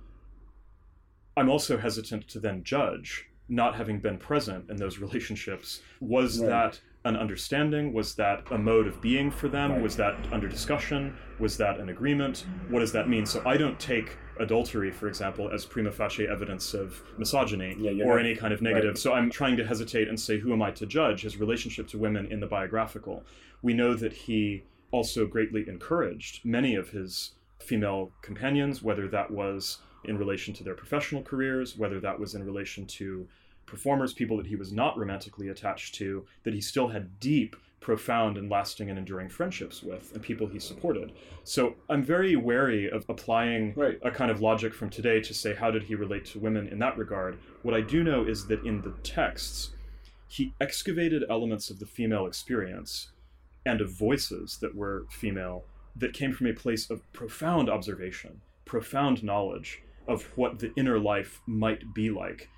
I'm also hesitant to then judge, not having been present in those relationships. Was Right. that an understanding? Was that a mode of being for them? Was that under discussion? Was that an agreement? What does that mean? So I don't take adultery, for example, as prima facie evidence of misogyny Yeah, or any kind of negative. right. So I'm trying to hesitate and say, who am I to judge his relationship to women in the biographical? We know that he also greatly encouraged many of his female companions, whether that was in relation to their professional careers, whether that was in relation to performers, people that he was not romantically attached to, that he still had deep, profound, and lasting and enduring friendships with, and people he supported. So I'm very wary of applying Right. a kind of logic from today to say, how did he relate to women in that regard? What I do know is that in the texts, he excavated elements of the female experience and of voices that were female that came from a place of profound observation, profound knowledge of what the inner life might be like.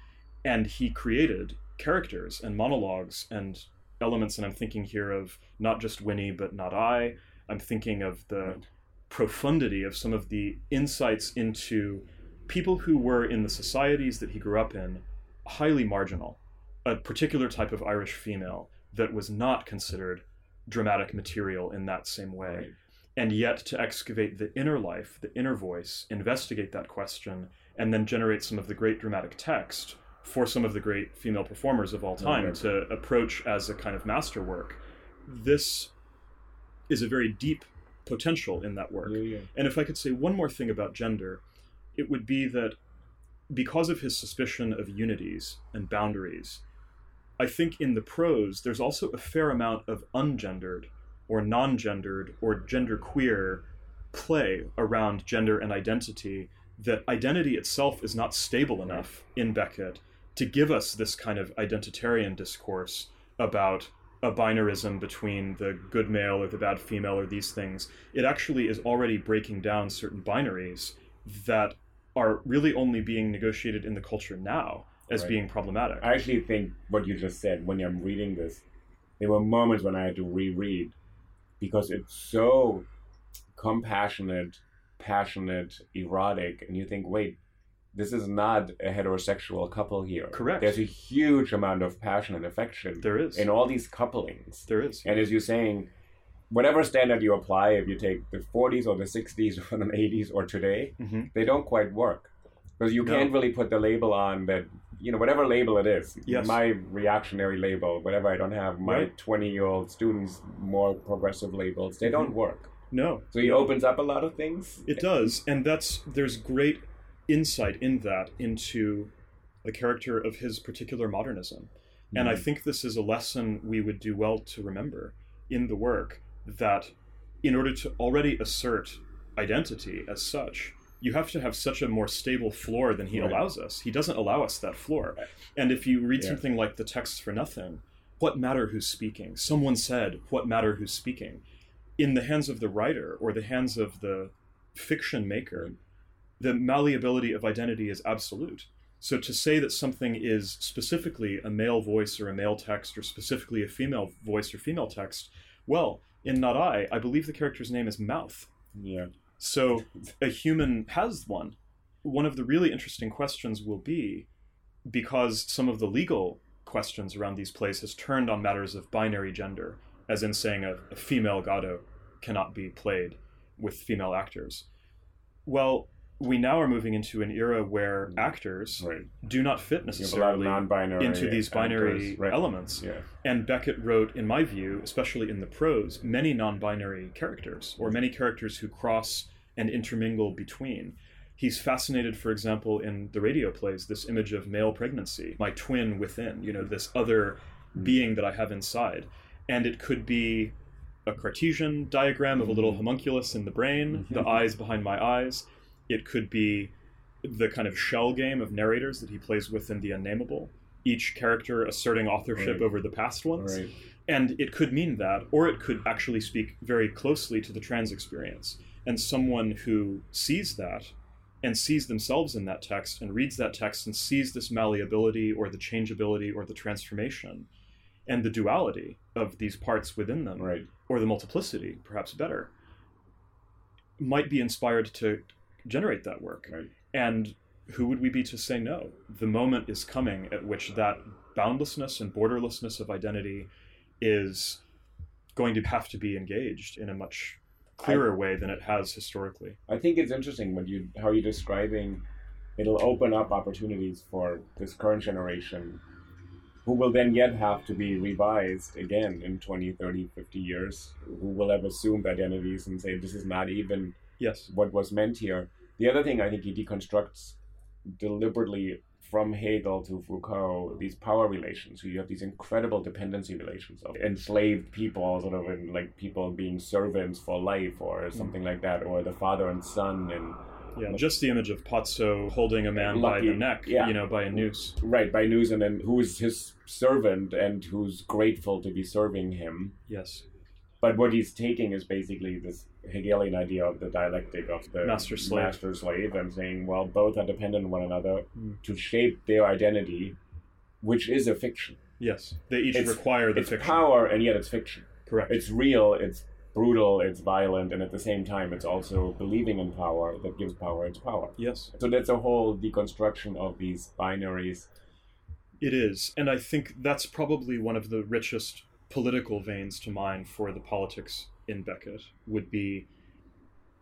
And he created characters and monologues and elements. And I'm thinking here of not just Winnie, but not I. I'm thinking of the profundity of some of the insights into people who were in the societies that he grew up in highly marginal. A particular type of Irish female that was not considered dramatic material in that same way. Right. And yet to excavate the inner life, the inner voice, investigate that question, and then generate some of the great dramatic text for some of the great female performers of all oh, time Right. to approach as a kind of masterwork. This is a very deep potential in that work. Yeah, yeah. And if I could say one more thing about gender, it would be that because of his suspicion of unities and boundaries, I think in the prose there's also a fair amount of ungendered or non gendered or genderqueer play around gender and identity that identity itself is not stable enough in Beckett to give us this kind of identitarian discourse about a binarism between the good male or the bad female or these things. It actually is already breaking down certain binaries that are really only being negotiated in the culture now as Right. being problematic. I actually think what you just said when I'm reading this, there were moments when I had to reread because it's so compassionate, passionate, erotic, and you think, wait, this is not a heterosexual couple here. Correct. There's a huge amount of passion and affection There is. in all these couplings. there is. And as you're saying, whatever standard you apply, if you take the 40s or the 60s or the 80s or today, Mhm. they don't quite work. Because you No. can't really put the label on that, you know, whatever label it is, Yes. my reactionary label, whatever I don't have, my Right. 20 year old students' more progressive labels, they don't work. No. So he opens up a lot of things. It does, and that's there's great insight in that into the character of his particular modernism. And I mm. think this is a lesson we would do well to remember in the work that in order to already assert identity as such, you have to have such a more stable floor than he Right. allows us. He doesn't allow us that floor. And if you read Yeah. something like The Texts for Nothing, what matter who's speaking? Someone said, What matter who's speaking? In the hands of the writer or the hands of the fiction maker, mm. The malleability of identity is absolute. So to say that something is specifically a male voice or a male text or specifically a female voice or female text, well, in Not I, I believe the character's name is Mouth. Yeah. So a human has one. One of the really interesting questions will be because some of the legal questions around these plays has turned on matters of binary gender, as in saying a, a female Godot cannot be played with female actors. Well, we now are moving into an era where mm. actors Right. do not fit You have a lot of necessarily into these binary actors, right. elements. Yeah. And Beckett wrote, in my view, especially in the prose, many non binary characters, or many characters who cross and intermingle between. He's fascinated, for example, in the radio plays, this image of male pregnancy, my twin within, you know, this other mm. being that I have inside. And it could be a Cartesian diagram of a little mm-hmm. homunculus in the brain, the mm-hmm. eyes behind my eyes. It could be the kind of shell game of narrators that he plays with in The Unnameable, each character asserting authorship Right. over the past ones. Right. And it could mean that, or it could actually speak very closely to the trans experience. And someone who sees that and sees themselves in that text and reads that text and sees this malleability or the changeability or the transformation and the duality of these parts within them, Right. or the multiplicity, perhaps better, might be inspired to generate that work. Right. And who would we be to say no? The moment is coming at which that boundlessness and borderlessness of identity is going to have to be engaged in a much clearer way than it has historically. I think it's interesting what you how you're describing. It'll open up opportunities for this current generation, who will then yet have to be revised again in 20, 30, 50 years, who will have assumed identities and say this is not even Yes. what was meant here. The other thing I think he deconstructs deliberately from Hegel to Foucault these power relations. So you have these incredible dependency relations of enslaved people, sort of in, like people being servants for life or mm. something like that, or the father and son and Yeah, just the image of Pozzo holding a man by the neck, yeah. you know, by a noose. right by news and then who's his servant and who's grateful to be serving him. Yes. But what he's taking is basically this Hegelian idea of the dialectic of the Master-slave. master slave and saying, well, both are dependent on one another Mm. to shape their identity, which is a fiction. Yes. They each It's- require the it's fiction. power, and yet it's fiction. Correct. It's real, it's brutal, it's violent, and at the same time, it's also believing in power that gives power its power. yes. So that's a whole deconstruction of these binaries. It is. And I think that's probably one of the richest political veins to mine for the politics in Beckett would be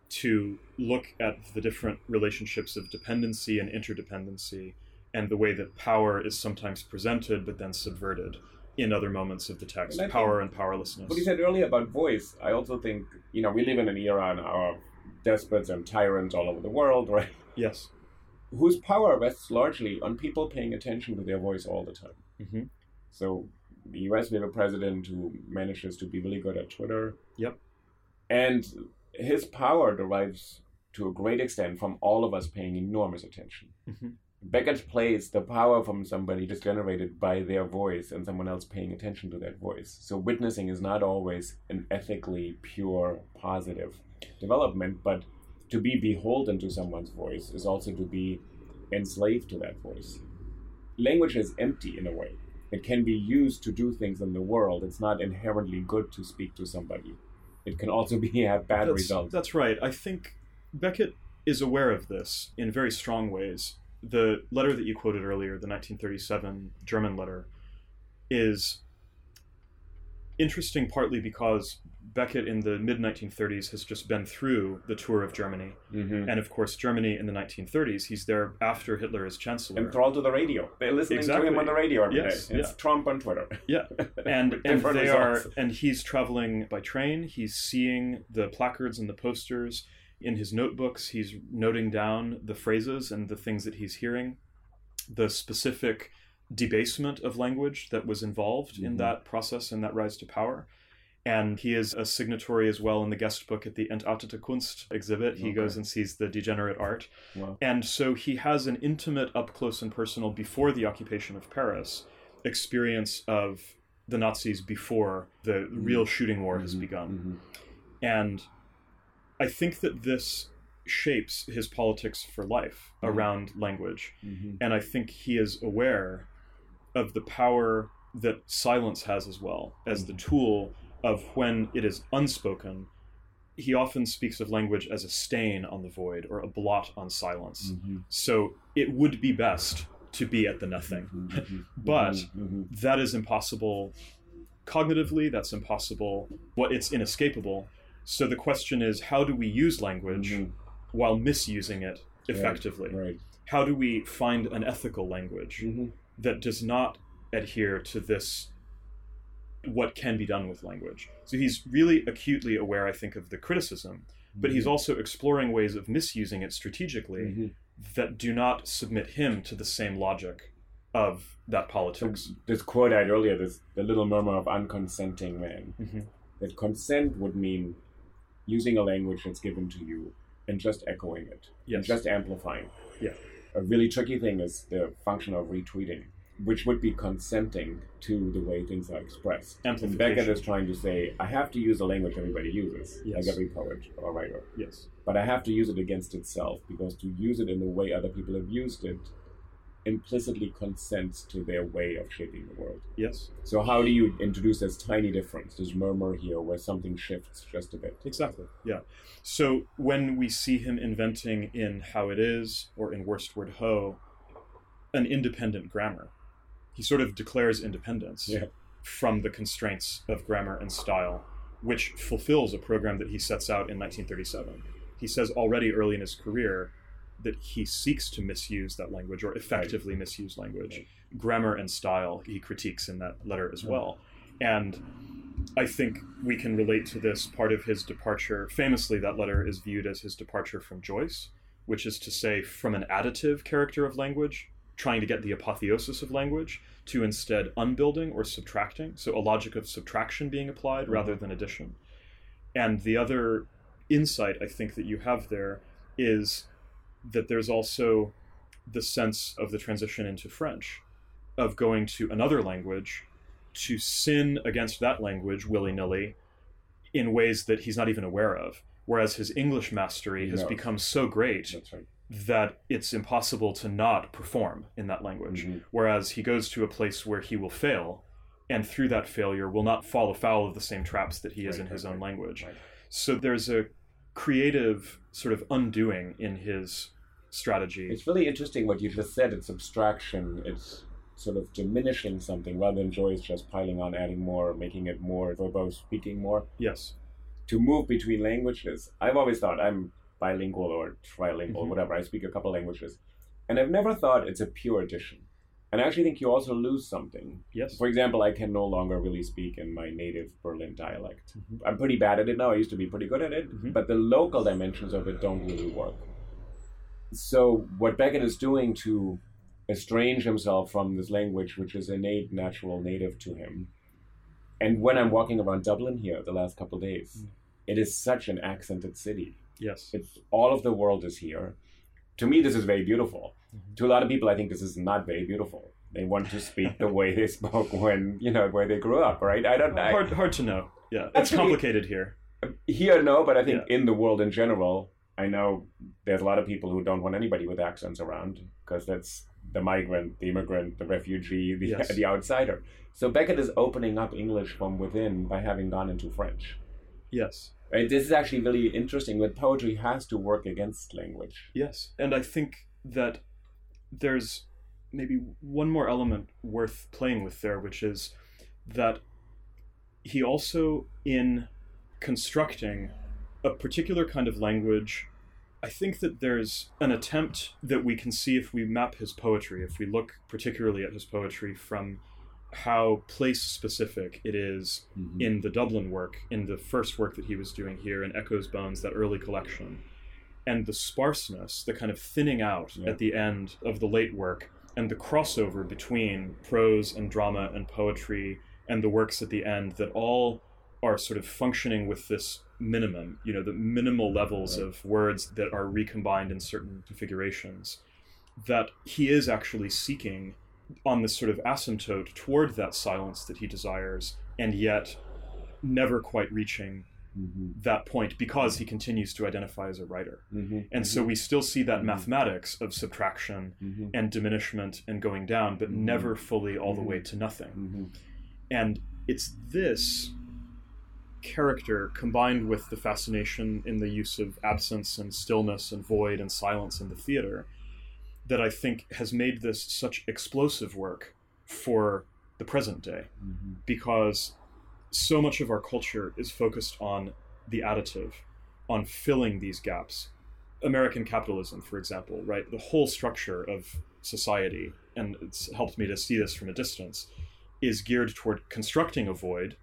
to look at the different relationships of dependency and interdependency and the way that power is sometimes presented but then subverted in other moments of the text And I think- power and powerlessness What he said earlier about voice, I also think, you know, we live in an era now of despots and tyrants all over the world, right? yes Whose power rests largely on people paying attention to their voice all the time. hmm So, the US, we have a president who manages to be really good at Twitter. Yep. And his power derives to a great extent from all of us paying enormous attention. Mhm. Beckett plays the power from somebody just generated by their voice and someone else paying attention to that voice. So witnessing is not always an ethically pure, positive development, but to be beholden to someone's voice is also to be enslaved to that voice. Language is empty in a way. It can be used to do things in the world. It's not inherently good to speak to somebody. It can also be have bad that's, results. That's right. I think Beckett is aware of this in very strong ways. The letter that you quoted earlier, the 1937 German letter, is interesting partly because Beckett in the mid 1930s has just been through the tour of Germany. Mhm. And of course, Germany in the 1930s, he's there after Hitler is chancellor. enthralled to the radio. They're listening to him on the radio every day. Yes, It's yeah. Trump on Twitter. Yeah, and and they results. are, and he's traveling by train. He's seeing the placards and the posters in his notebooks. He's noting down the phrases and the things that he's hearing, the specific debasement of language that was involved in Mhm. that process and that rise to power. And he is a signatory as well in the guest book at the Entartete Kunst exhibit. He Okay. goes and sees the degenerate art. Wow. And so he has an intimate, up close and personal, before the occupation of Paris, experience of the Nazis before the real shooting war has begun. Mhm. And I think that this shapes his politics for life Mhm. around language. Mhm. And I think he is aware of the power that silence has as well as the tool of when it is unspoken. He often speaks of language as a stain on the void or a blot on silence. Mhm. So it would be best to be at the nothing. Mhm. But Mhm. that is impossible cognitively, that's impossible. What it's inescapable. So the question is how do we use language Mhm. while misusing it effectively? Right. How do we find an ethical language that does not adhere to this what can be done with language? So he's really acutely aware, I think, of the criticism, but he's also exploring ways of misusing it strategically Mhm. that do not submit him to the same logic of that politics. This quote I had earlier, this the little murmur of unconsenting man. Mhm. That consent would mean using a language that's given to you and just echoing it. And just amplifying. Yeah. A really tricky thing is the function of retweeting. Which would be consenting to the way things are expressed. And. Beckett is trying to say, I have to use the language everybody uses, Yes. like every poet or writer. Yes. But I have to use it against itself because to use it in the way other people have used it implicitly consents to their way of shaping the world. Yes. So how do you introduce this tiny difference, this murmur here where something shifts just a bit? Exactly. Yeah. So when we see him inventing in How It Is or in Worstward Ho an independent grammar, he sort of declares independence Yeah. from the constraints of grammar and style, which fulfills a program that he sets out in 1937. He says already early in his career that he seeks to misuse that language or effectively misuse language. Grammar and style he critiques in that letter as well. And I think we can relate to this part of his departure. Famously, that letter is viewed as his departure from Joyce, which is to say, from an additive character of language, trying to get the apotheosis of language, to instead unbuilding or subtracting. So, a logic of subtraction being applied mm-hmm. rather than addition. And the other insight I think that you have there is that there's also the sense of the transition into French, of going to another language to sin against that language willy nilly in ways that he's not even aware of. Whereas his English mastery has knows. become so great right. That it's impossible to not perform in that language. Mhm. Whereas he goes to a place where he will fail, and through that failure will not fall afoul of the same traps that he is Right, in his right, own language. right. So there's a creative sort of undoing in his strategy. It's really interesting what you just said. It's abstraction. It's sort of diminishing something rather than joy Joyce just piling on, adding more, making it more verbose, speaking more. yes. To move between languages, I've always thought I'm bilingual or trilingual, Mhm. whatever. I speak a couple languages. And I've never thought it's a pure addition. And I actually think you also lose something. Yes. For example, I can no longer really speak in my native Berlin dialect. Mhm. I'm pretty bad at it now. I used to be pretty good at it, Mhm. but the local dimensions of it don't really work. So, what Beckett is doing to estrange himself from this language, which is innate, natural, native to him, and when I'm walking around Dublin here the last couple of days, Mm. it is such an accented city. Yes. It's all of the world is here. To me, this is very beautiful. Mm-hmm. To a lot of people, I think this is not very beautiful. They want to speak the way they spoke when you know where they grew up, right? I don't. I, hard, hard to know. Yeah. It's complicated here. here, no, but I think in the world in general, I know there's a lot of people who don't want anybody with accents around because that's the migrant, the immigrant, the refugee, the, Yes. the outsider. So Beckett is opening up English from within by having gone into French. Yes. Right? This is actually really interesting. That poetry has to work against language. Yes. And I think that there's maybe one more element worth playing with there, which is that he also, in constructing a particular kind of language, I think that there's an attempt that we can see if we map his poetry, if we look particularly at his poetry from how place specific it is mm-hmm. in the Dublin work, in the first work that he was doing here in Echo's Bones, that early collection, and the sparseness, the kind of thinning out Yeah. at the end of the late work, and the crossover between prose and drama and poetry and the works at the end that all are sort of functioning with this minimum, you know, the minimal levels Right. of words that are recombined in certain configurations, that he is actually seeking on this sort of asymptote toward that silence that he desires, and yet never quite reaching Mm-hmm. that point because he continues to identify as a writer. Mm-hmm. And so we still see that Mhm. mathematics of subtraction Mm-hmm. and diminishment and going down, but Mhm. never fully all the way to nothing. Mm-hmm. And it's this character combined with the fascination in the use of absence and stillness and void and silence in the theater that I think has made this such explosive work for the present day Mm-hmm. because so much of our culture is focused on the additive, on filling these gaps. American capitalism, for example, right? The whole structure of society, and it's helped me to see this from a distance, is geared toward constructing a void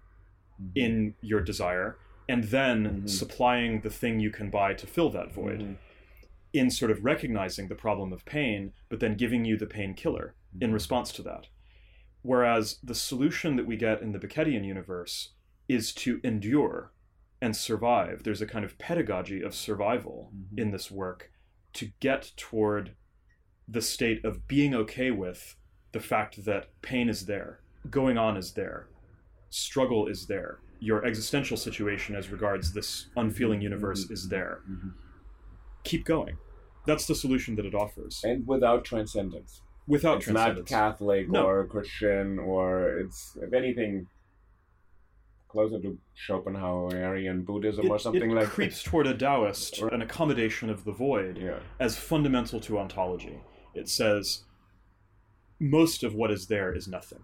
in your desire and then Mhm. supplying the thing you can buy to fill that void Mhm. In sort of recognizing the problem of pain, but then giving you the painkiller in mm-hmm. response to that. Whereas the solution that we get in the Beckettian universe is to endure and survive. There's a kind of pedagogy of survival Mhm. in this work to get toward the state of being okay with the fact that pain is there, going on is there, struggle is there, your existential situation as regards this unfeeling mm-hmm. universe is mm-hmm. there. Keep going. That's the solution that it offers. And without transcendence. Without it's transcendence. not Catholic No. or Christian or it's if anything closer to Schopenhauerian Buddhism it, or something like that. it creeps toward a Taoist, an accommodation of the void, Yeah. as fundamental to ontology. It says most of what is there is nothing.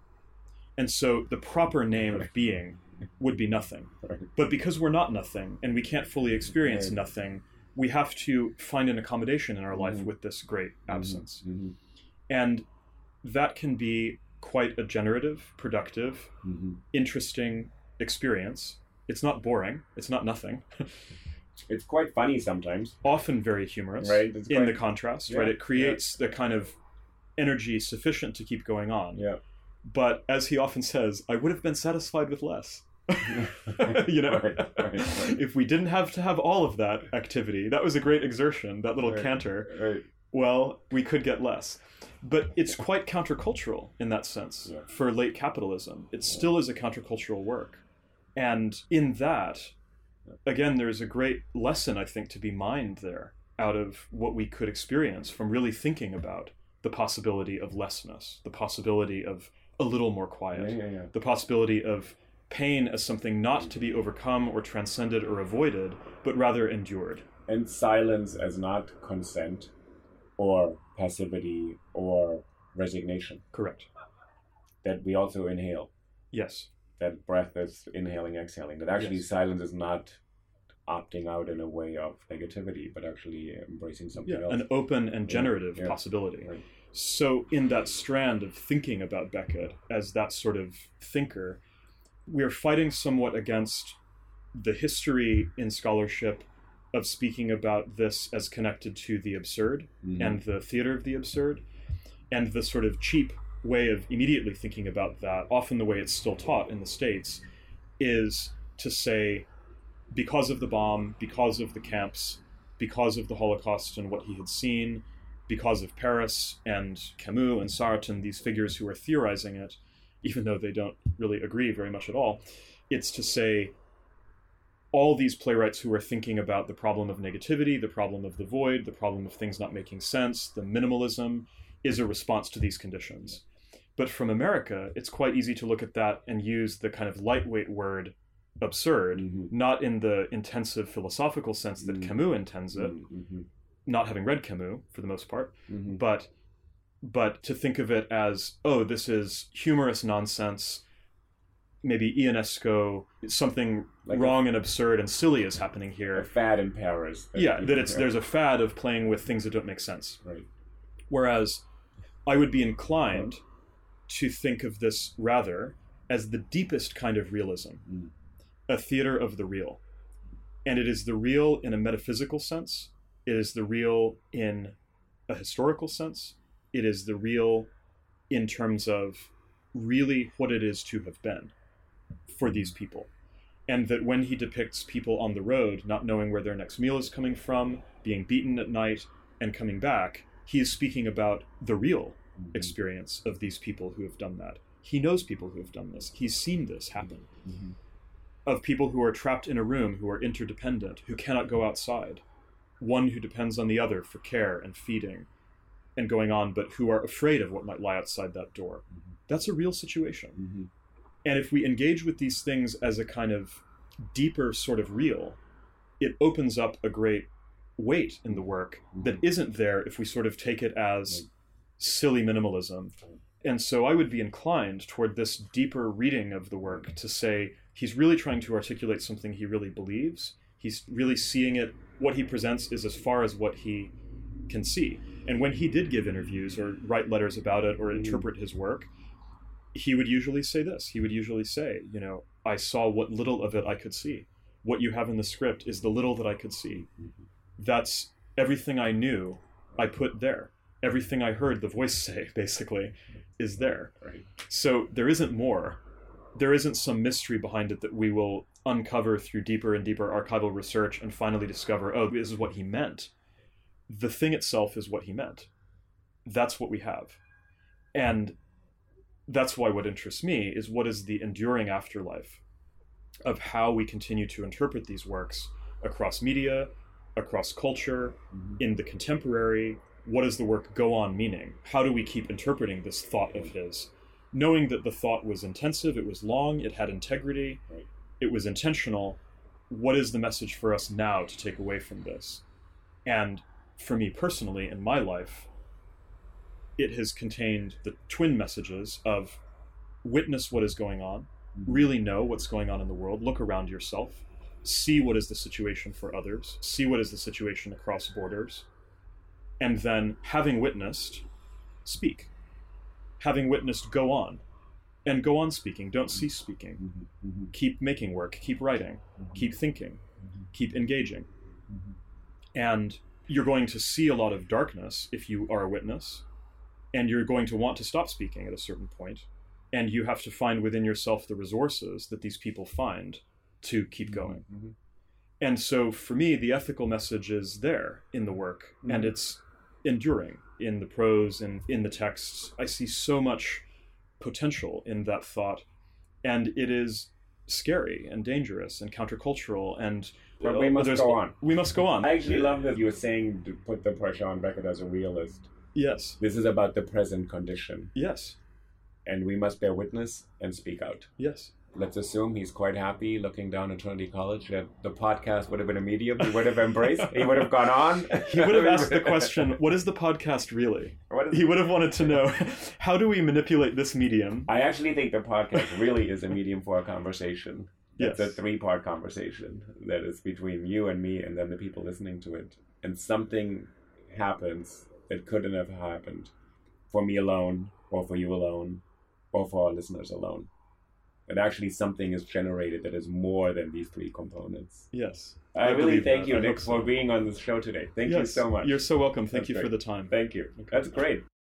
And so the proper name of being would be nothing. Right. But because we're not nothing and we can't fully experience nothing, we have to find an accommodation in our life Mhm. with this great absence. Mhm. And that can be quite a generative, productive, Mhm. interesting experience. It's not boring, it's not nothing. It's quite funny sometimes. often very humorous Right, it's in the contrast, Yeah, right? It creates the kind of energy sufficient to keep going on. Yeah. But as he often says, I would have been satisfied with less. you know, Right, right, right. if we didn't have to have all of that activity, that was a great exertion, that little canter. Right. Well, we could get less. But it's quite countercultural in that sense Yeah. for late capitalism. It still is a countercultural work. And in that, again, there's a great lesson, I think, to be mined there out of what we could experience from really thinking about the possibility of lessness, the possibility of a little more quiet, Yeah, yeah, yeah. the possibility of pain as something not to be overcome or transcended or avoided, but rather endured. And silence as not consent or passivity or resignation. Correct. That we also inhale. Yes. That breath is inhaling, exhaling. That actually Yes. silence is not opting out in a way of negativity, but actually embracing something Yeah, else. an open and generative yeah. possibility. Right. So, in that strand of thinking about Beckett as that sort of thinker, we are fighting somewhat against the history in scholarship of speaking about this as connected to the absurd Mhm. and the theater of the absurd, and the sort of cheap way of immediately thinking about that, often the way it's still taught in the States, is to say, because of the bomb, because of the camps, because of the Holocaust and what he had seen, because of Paris and Camus and Sartre and these figures who are theorizing it, even though they don't really agree very much at all, it's to say all these playwrights who are thinking about the problem of negativity, the problem of the void, the problem of things not making sense, the minimalism, is a response to these conditions. But from America, it's quite easy to look at that and use the kind of lightweight word absurd, Mhm. not in the intensive philosophical sense that Mhm. Camus intends it, Mhm. not having read Camus for the most part, Mhm. but but to think of it as oh this is humorous nonsense maybe ionesco something Like a- wrong and absurd and silly is happening here. A fad in Paris. yeah that it's there's a fad of playing with things that don't make sense Right. whereas i would be inclined to think of this rather as the deepest kind of realism Mm. a theater of the real and it is the real in a metaphysical sense it is the real in a historical sense it is the real in terms of really what it is to have been for these people. And that when he depicts people on the road not knowing where their next meal is coming from being beaten at night and coming back he is speaking about the real Mhm. experience of these people who have done that. He knows people who have done this. He's seen this happen. Mhm. of people who are trapped in a room who are interdependent, who cannot go outside, one who depends on the other for care and feeding and going on, but who are afraid of what might lie outside that door. Mm-hmm. That's a real situation. Mhm. And if we engage with these things as a kind of deeper sort of real, it opens up a great weight in the work that mm-hmm. isn't there if we sort of take it as silly minimalism. And so I would be inclined toward this deeper reading of the work mm-hmm. to say he's really trying to articulate something he really believes. He's really seeing it. What he presents is as far as what he can see. And when he did give interviews or write letters about it or mm-hmm. interpret his work, he would usually say this. He would usually say, you know, I saw what little of it I could see. What you have in the script is the little that I could see. Mm-hmm. That's everything I knew, I put there. Everything I heard the voice say, basically, is there. Right. So there isn't more. There isn't some mystery behind it that we will uncover through deeper and deeper archival research and finally discover, oh, this is what he meant. The thing itself is what he meant. That's what we have. And that's why what interests me is what is the enduring afterlife of how we continue to interpret these works across media, across culture, Mm-hmm. in the contemporary. What does the work go on meaning? How do we keep interpreting this thought of his? Knowing that the thought was intensive, it was long, it had integrity, Right. it was intentional. What is the message for us now to take away from this? And for me personally, in my life, it has contained the twin messages of witness what is going on, mm-hmm. really know what's going on in the world, look around yourself, see what is the situation for others, see what is the situation across borders, and then having witnessed, speak. Having witnessed, go on. And go on speaking. Don't mm-hmm. cease speaking. Mm-hmm. Keep making work, keep writing, keep thinking, keep engaging. And you're going to see a lot of darkness if you are a witness, and you're going to want to stop speaking at a certain point, and you have to find within yourself the resources that these people find to keep mm-hmm, going. Mm-hmm. And so for me, the ethical message is there in the work, and mm-hmm. it's enduring in the prose and in the texts. I see so much potential in that thought, and it is scary and dangerous and countercultural and But we must go on. We must go on. I actually love that you were saying to put the pressure on Beckett as a realist. yes, This is about the present condition, yes, and we must bear witness and speak out. yes. Let's assume he's quite happy looking down at Trinity College that the podcast would have been a medium he would have embraced. he would have gone on. He would have asked the question, "What is the podcast really?" He would have wanted to know, how do we manipulate this medium? I actually think the podcast really is a medium for a conversation. It's a three part conversation that is between you and me and then the people listening to it. And something happens that couldn't have happened for me alone, or for you alone, or for our listeners alone. That actually something is generated that is more than these three components. Yes. I, really thank that. you, I Nick, so. for being on this show today. Thank you so much. You're so welcome. Thank That's you for the time. Thank you. That's great.